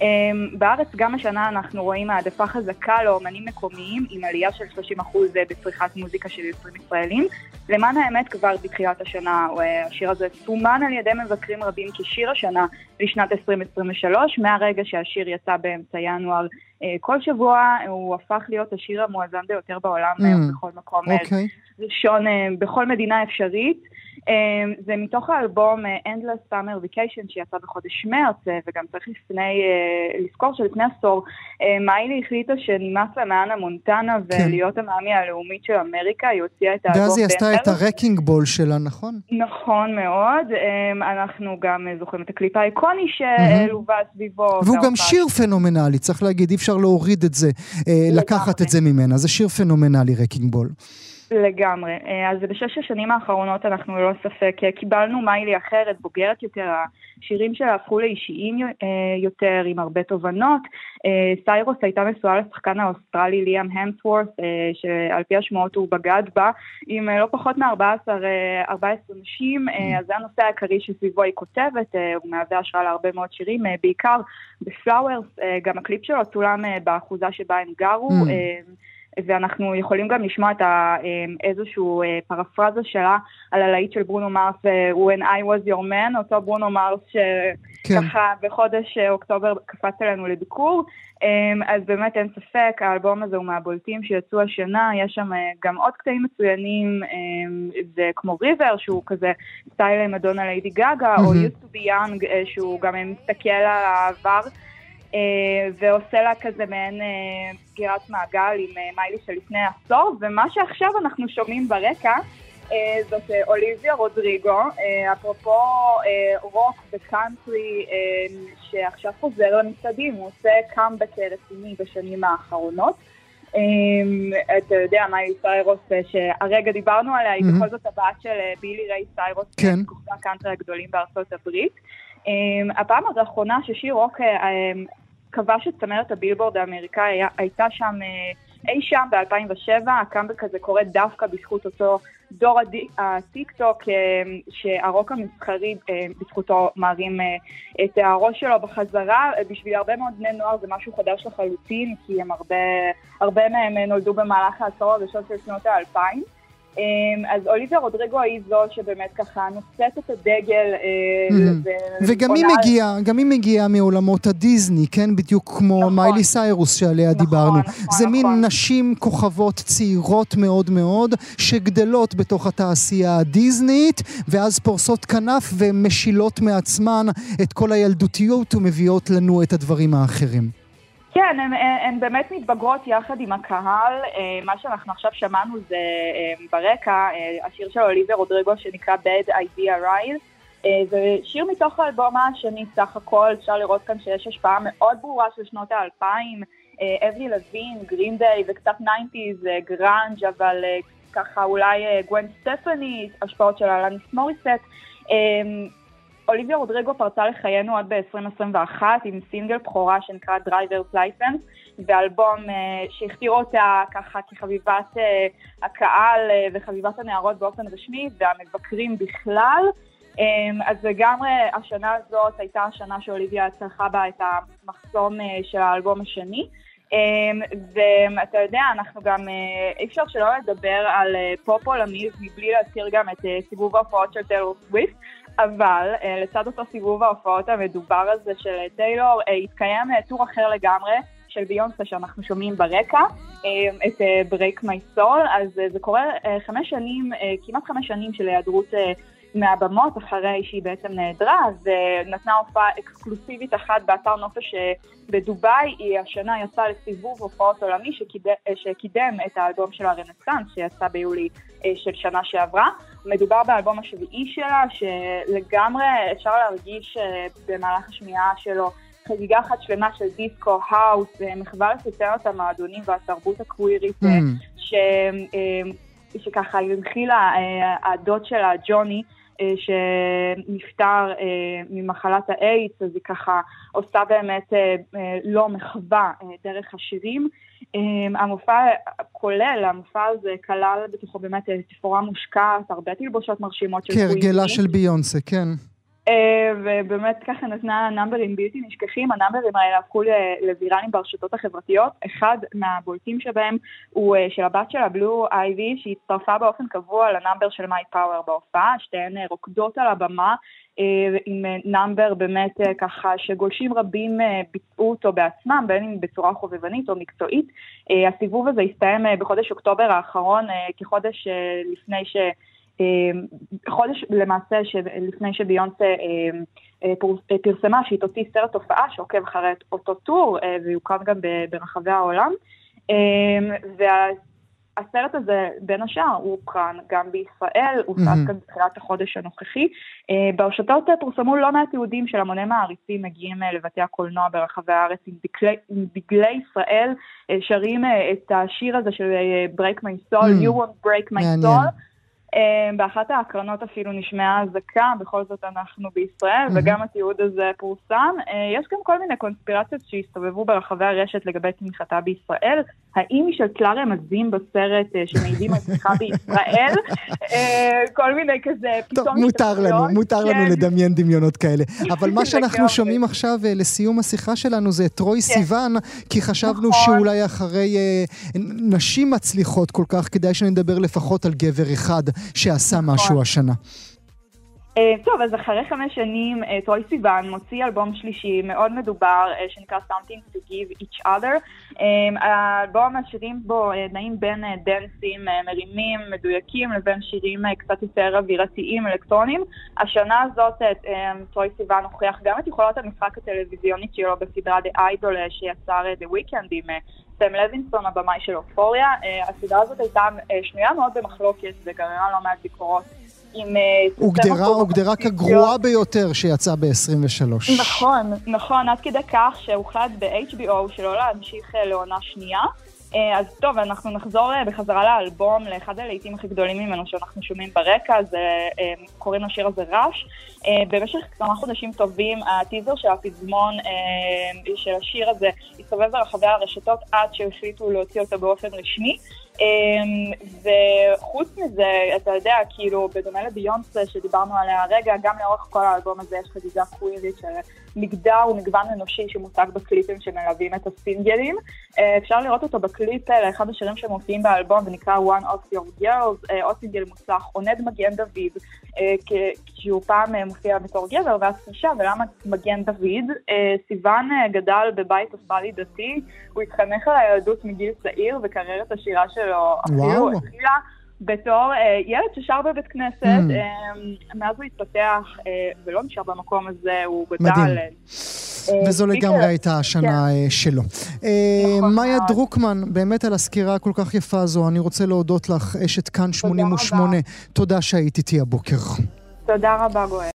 Um, בארץ גם השנה אנחנו רואים העדפה חזקה לאומנים מקומיים עם עלייה של 30% בצריכת מוזיקה של יוצרים ישראלים. למען האמת כבר בתחילת השנה אה, השיר הזה סומן על ידי מבקרים רבים כשיר השנה לשנת 2023. מהרגע שהשיר יצא באמצע ינואר אה, כל שבוע הוא הפך להיות השיר המואזן ביותר בעולם Mm. אה, בכל מקום אה, אוקיי. ראשון אה, בכל מדינה אפשרית. אה, זה מתוך האלבום אה, Endless Summer Vacation שיצא בחודש מרץ, אה, וגם צריך לפני, אה, לזכור שלפני עשור מיילי החליטה שנמאס לה מאנה מונטנה ולהיות המאמי הלאומית של אמריקה, היא הוציאה את האלבום כן. ואז היא עשתה את. הרקינג בול שלה, נכון? נכון מאוד, אה, אנחנו גם זוכרים את הקליפ האיקוני. שלווה סביבו. והוא גם שיר פנומנלי, צריך להגיד, אי אפשר להוריד את זה, לקחת את זה ממנה. זה שיר פנומנלי, Wrecking Ball. לגמרי. אה, אז בשש השנים האחרונות אנחנו ללא ספק אה, קיבלנו מיילי אחרת, בוגרת יותר, השירים שלה הפכו לאישיים אה, יותר, עם הרבה תובנות. סיירוס הייתה נשואה לשחקן האוסטרלי ליאם המסוורת', אה, שעל פי השמועות הוא בגד בה, עם לא פחות מ-14 נשים, אה, אז זה הנושא העיקרי שסביבו היא כותבת, הוא מהווה השראה להרבה מאוד שירים, בעיקר ב Flowers, גם הקליפ שלו צולם באחוזה שבה הם גרו. Mm. ואנחנו יכולים גם לשמוע את ה, אה, איזשהו אה, פרפרזה שלה על הלהיט של ברונו מרס, אה, When I was your man, אותו ברונו מרס כן. שככה בחודש אה, אוקטובר קפץ אלינו לביקור. אמ, אז באמת אין ספק, האלבום הזה הוא מהבולטים שיצאו השנה, יש שם גם עוד קטעים מצוינים, אמ, זה כמו River, שהוא כזה סטייל מדונה ליידי גאגה, או מהמם. Used to be young, שהוא גם מסתכל על העבר. אה, ועושה לה כזה מעין אה, סגירת מעגל עם אה, מיילי של לפני עשור, ומה שעכשיו אנחנו שומעים ברקע זאת אוליביה רודריגו, אפרופו רוק וקאנטרי שעכשיו חוזר למצעדים, הוא עושה קאמבק רציני בשנים האחרונות. אתה יודע, מיילי סיירוס, שהרגע דיברנו עליה, היא. בכל זאת הבת של בילי ריי סיירוס, כן. כוכבי הקאנטרי הגדולים בארצות הברית. הפעם האחרונה ששיר רוק כבש את צמרת הבילבורד האמריקאי הייתה שם uh, אי שם ב-2007, הקאמבק הזה קורה דווקא בזכות אותו דור הדי- הטיק טוק, uh, שהרוק המסחרי uh, בזכותו מרים את הראש שלו בחזרה. בשביל הרבה מאוד בני נוער זה משהו חדש לחלוטין, כי הם הרבה, הרבה מהם נולדו במהלך העשור הראשון של שנות האלפיים. Um, אז אוליביה רודריגו היא זו שבאמת ככה נושאת את הדגל. ו- וגם היא מגיעה, גם היא מגיעה מעולמות הדיסני, כן? בדיוק כמו נכון. מיילי סיירוס שעליה דיברנו. זה מין נשים כוכבות צעירות מאוד מאוד, שגדלות בתוך התעשייה הדיסנית, ואז פורסות כנף ומשילות מעצמן את כל הילדותיות ומביאות לנו את הדברים האחרים. כן, הן, הן, הן באמת מתבגרות יחד עם הקהל. אה, מה שאנחנו עכשיו שמענו זה אה, ברקע, אה, השיר של אוליביה רודריגו שנקרא Bad Idea Right. אה, זה שיר מתוך האלבום השני סך הכל, אפשר לראות כאן שיש השפעה מאוד ברורה של שנות האלפיים, אברי לוין, גרין דיי וקצת 90's, אה, גראנג', אבל ככה אולי גווין סטפני, השפעות של אלניס מוריסט. אוליביה רודריגו פרצה לחיינו עוד ב-2021 עם סינגל בכורה שנקרא Driver's License ואלבום uh, שהכתיר אותה ככה כחביבת uh, הקהל uh, וחביבת הנערות באופן רשמי והמבקרים בכלל. Um, אז לגמרי השנה הזאת הייתה השנה שאוליביה צלחה בה את המחסום uh, של האלבום השני. Um, ואתה יודע, אנחנו גם, אי אפשר שלא לדבר על uh, פופ עולמי מבלי להזכיר גם את uh, סיבוב ההופעות של טיילור סוויפט. אבל uh, לצד אותו סיבוב ההופעות המדובר הזה של טיילור, uh, התקיים uh, טור אחר לגמרי של ביונסה שאנחנו שומעים ברקע, את Break My Soul, אז זה קורה חמש שנים, כמעט חמש שנים של היעדרות מהבמות אחרי שהיא בעצם נעדרה, אז uh, נתנה הופעה אקסקלוסיבית אחת באתר נופש uh, בדובאי, היא השנה יצאה לסיבוב הופעות עולמי שקיד... uh, שקידם את האלבום של הרנסאנס שיצא ביולי של שנה שעברה. מדובר באלבום השביעי שלה, שלגמרי אפשר להרגיש אה, במהלך השמיעה שלו חגיגה אחת שלמה של דיסקו, האוס, אה, מחווה לסצנות המועדונים והתרבות הקווירית, אה, ש, אה, שככה הנחילה אה, הדוד שלה, ג'וני, אה, שנפטר אה, ממחלת האיידס, אז היא ככה עושה באמת אה, אה, לו מחווה אה, דרך השירים. אה, המופע כולל, המופע הזה כלל בתוכו באמת אה, תפאורה מושקעת, הרבה תלבושות מרשימות של כהרגלה. של ביונסה, כן. אה, ובאמת ככה נתנה נאמברים בלתי נשכחים, הנאמברים האלה הפכו ל- לוויראליים ברשתות החברתיות, אחד מהבולטים שבהם הוא אה, של הבת שלה, בלו אייבי, שהצטרפה באופן קבוע לנאמבר של My Power בהופעה, שתיהן אה, רוקדות על הבמה. עם נאמבר באמת ככה שגולשים רבים ביצעו אותו בעצמם, בין אם בצורה חובבנית או מקצועית. הסיבוב הזה הסתיים בחודש אוקטובר האחרון, כחודש לפני ש... אה, חודש למעשה לפני שביונסה אה, אה, אה, פרסמה שהיא תוציא סרט הופעה שעוקב אחרי אותו טור אה, ויוקרן גם ברחבי העולם. אה, והסרט הזה בין השאר הוא הוקרן גם בישראל, הוא הופץ מהמם. כאן בתחילת החודש הנוכחי. ברשתות פורסמו לא מעט יהודים של המוני מעריצים מגיעים לבתי הקולנוע ברחבי הארץ עם דגלי, עם דגלי ישראל, שרים את השיר הזה של Break My Soul, Mm. You won't break my מעניין. soul. אה, באחת ההקרנות אפילו נשמעה אזעקה, בכל זאת אנחנו בישראל, מהמם. וגם התיעוד הזה פורסם. אה, יש גם כל מיני קונספירציות שהסתובבו ברחבי הרשת לגבי תמיכתה בישראל. האם היא שתלה רמזים בסרט אה, שמעידים על תמיכה בישראל? אה, כל מיני כזה, טוב, פתאום מותר לנו. מותר לנו כן. לדמיין דמיונות כאלה. אבל מה שאנחנו. שומעים עכשיו לסיום השיחה שלנו זה את טרוי סיוון, כי חשבנו נכון. שאולי אחרי נשים מצליחות כל כך, כדאי שנדבר לפחות על גבר אחד שעשה נכון. משהו השנה. אה, טוב, אז אחרי חמש שנים, אה, טרוי סיוון מוציא אלבום שלישי מאוד מדובר, אה, שנקרא Something to Give Each Other. האלבום, השירים בו נעים בין דנסים מרימים, מדויקים, לבין שירים קצת יותר אווירתיים, אלקטרוניים. השנה הזאת טרוי סיוון הוכיח גם את יכולות המשחק הטלוויזיונית שלו בסדרה The Idol שיצר The Weeknd עם סם לוינסון, הבמאי של אופוריה. אה, הסדרה הזאת הייתה אה, שנויה מאוד במחלוקת וגררה לא מעט ביקורות. עם, אה, הוגדרה, הוגדרה כגרועה ביותר שיצאה ב-23. נכון, נכון, עד כדי כך שהוחלט ב-HBO שלא להמשיך לעונה שנייה. אה, אז טוב, אנחנו נחזור אה, בחזרה לאלבום, לאחד הלהיטים הכי גדולים ממנו שאנחנו שומעים ברקע, זה, אה, קוראים לשיר הזה. אה, במשך כמה חודשים טובים, הטיזר של הפזמון של השיר הזה הסתובב ברחבי הרשתות עד שהחליטו להוציא אותו באופן רשמי. וחוץ מזה, אתה יודע, כאילו, בדומה לביונסה שדיברנו עליה הרגע, גם לאורך כל האלבום הזה יש חגיגה קווירית של מגדר ומגוון אנושי שמוצג בקליפים שמלווים את הסינגלים. אה, אפשר לראות אותו בקליפ אה, לאחד השירים שמופיעים באלבום ונקרא One of Your Girls, אה, עוד סינגל מוצלח, עונד מגן דוד, כשהוא פעם מופיע בתור גבר ואז אישה, ולמה מגן דוד? סיוון גדל בבית אוסטרלי דתי, הוא התחנך על הילדות מגיל צעיר וקריירת השירה שלו אפילו. התחילה בתור אה, ילד ששר בבית כנסת, Mm. אה, מאז הוא התפתח אה, ולא נשאר במקום הזה, הוא גדל. מדהים. אה, אה, וזו לגמרי הייתה השנה כן. אה, שלו. אה, נכון מאיה מאוד. דרוקמן, באמת על הסקירה הכל כך יפה הזו. אני רוצה להודות לך, אשת כאן 88. תודה שהיית איתי הבוקר. תודה רבה, גואל.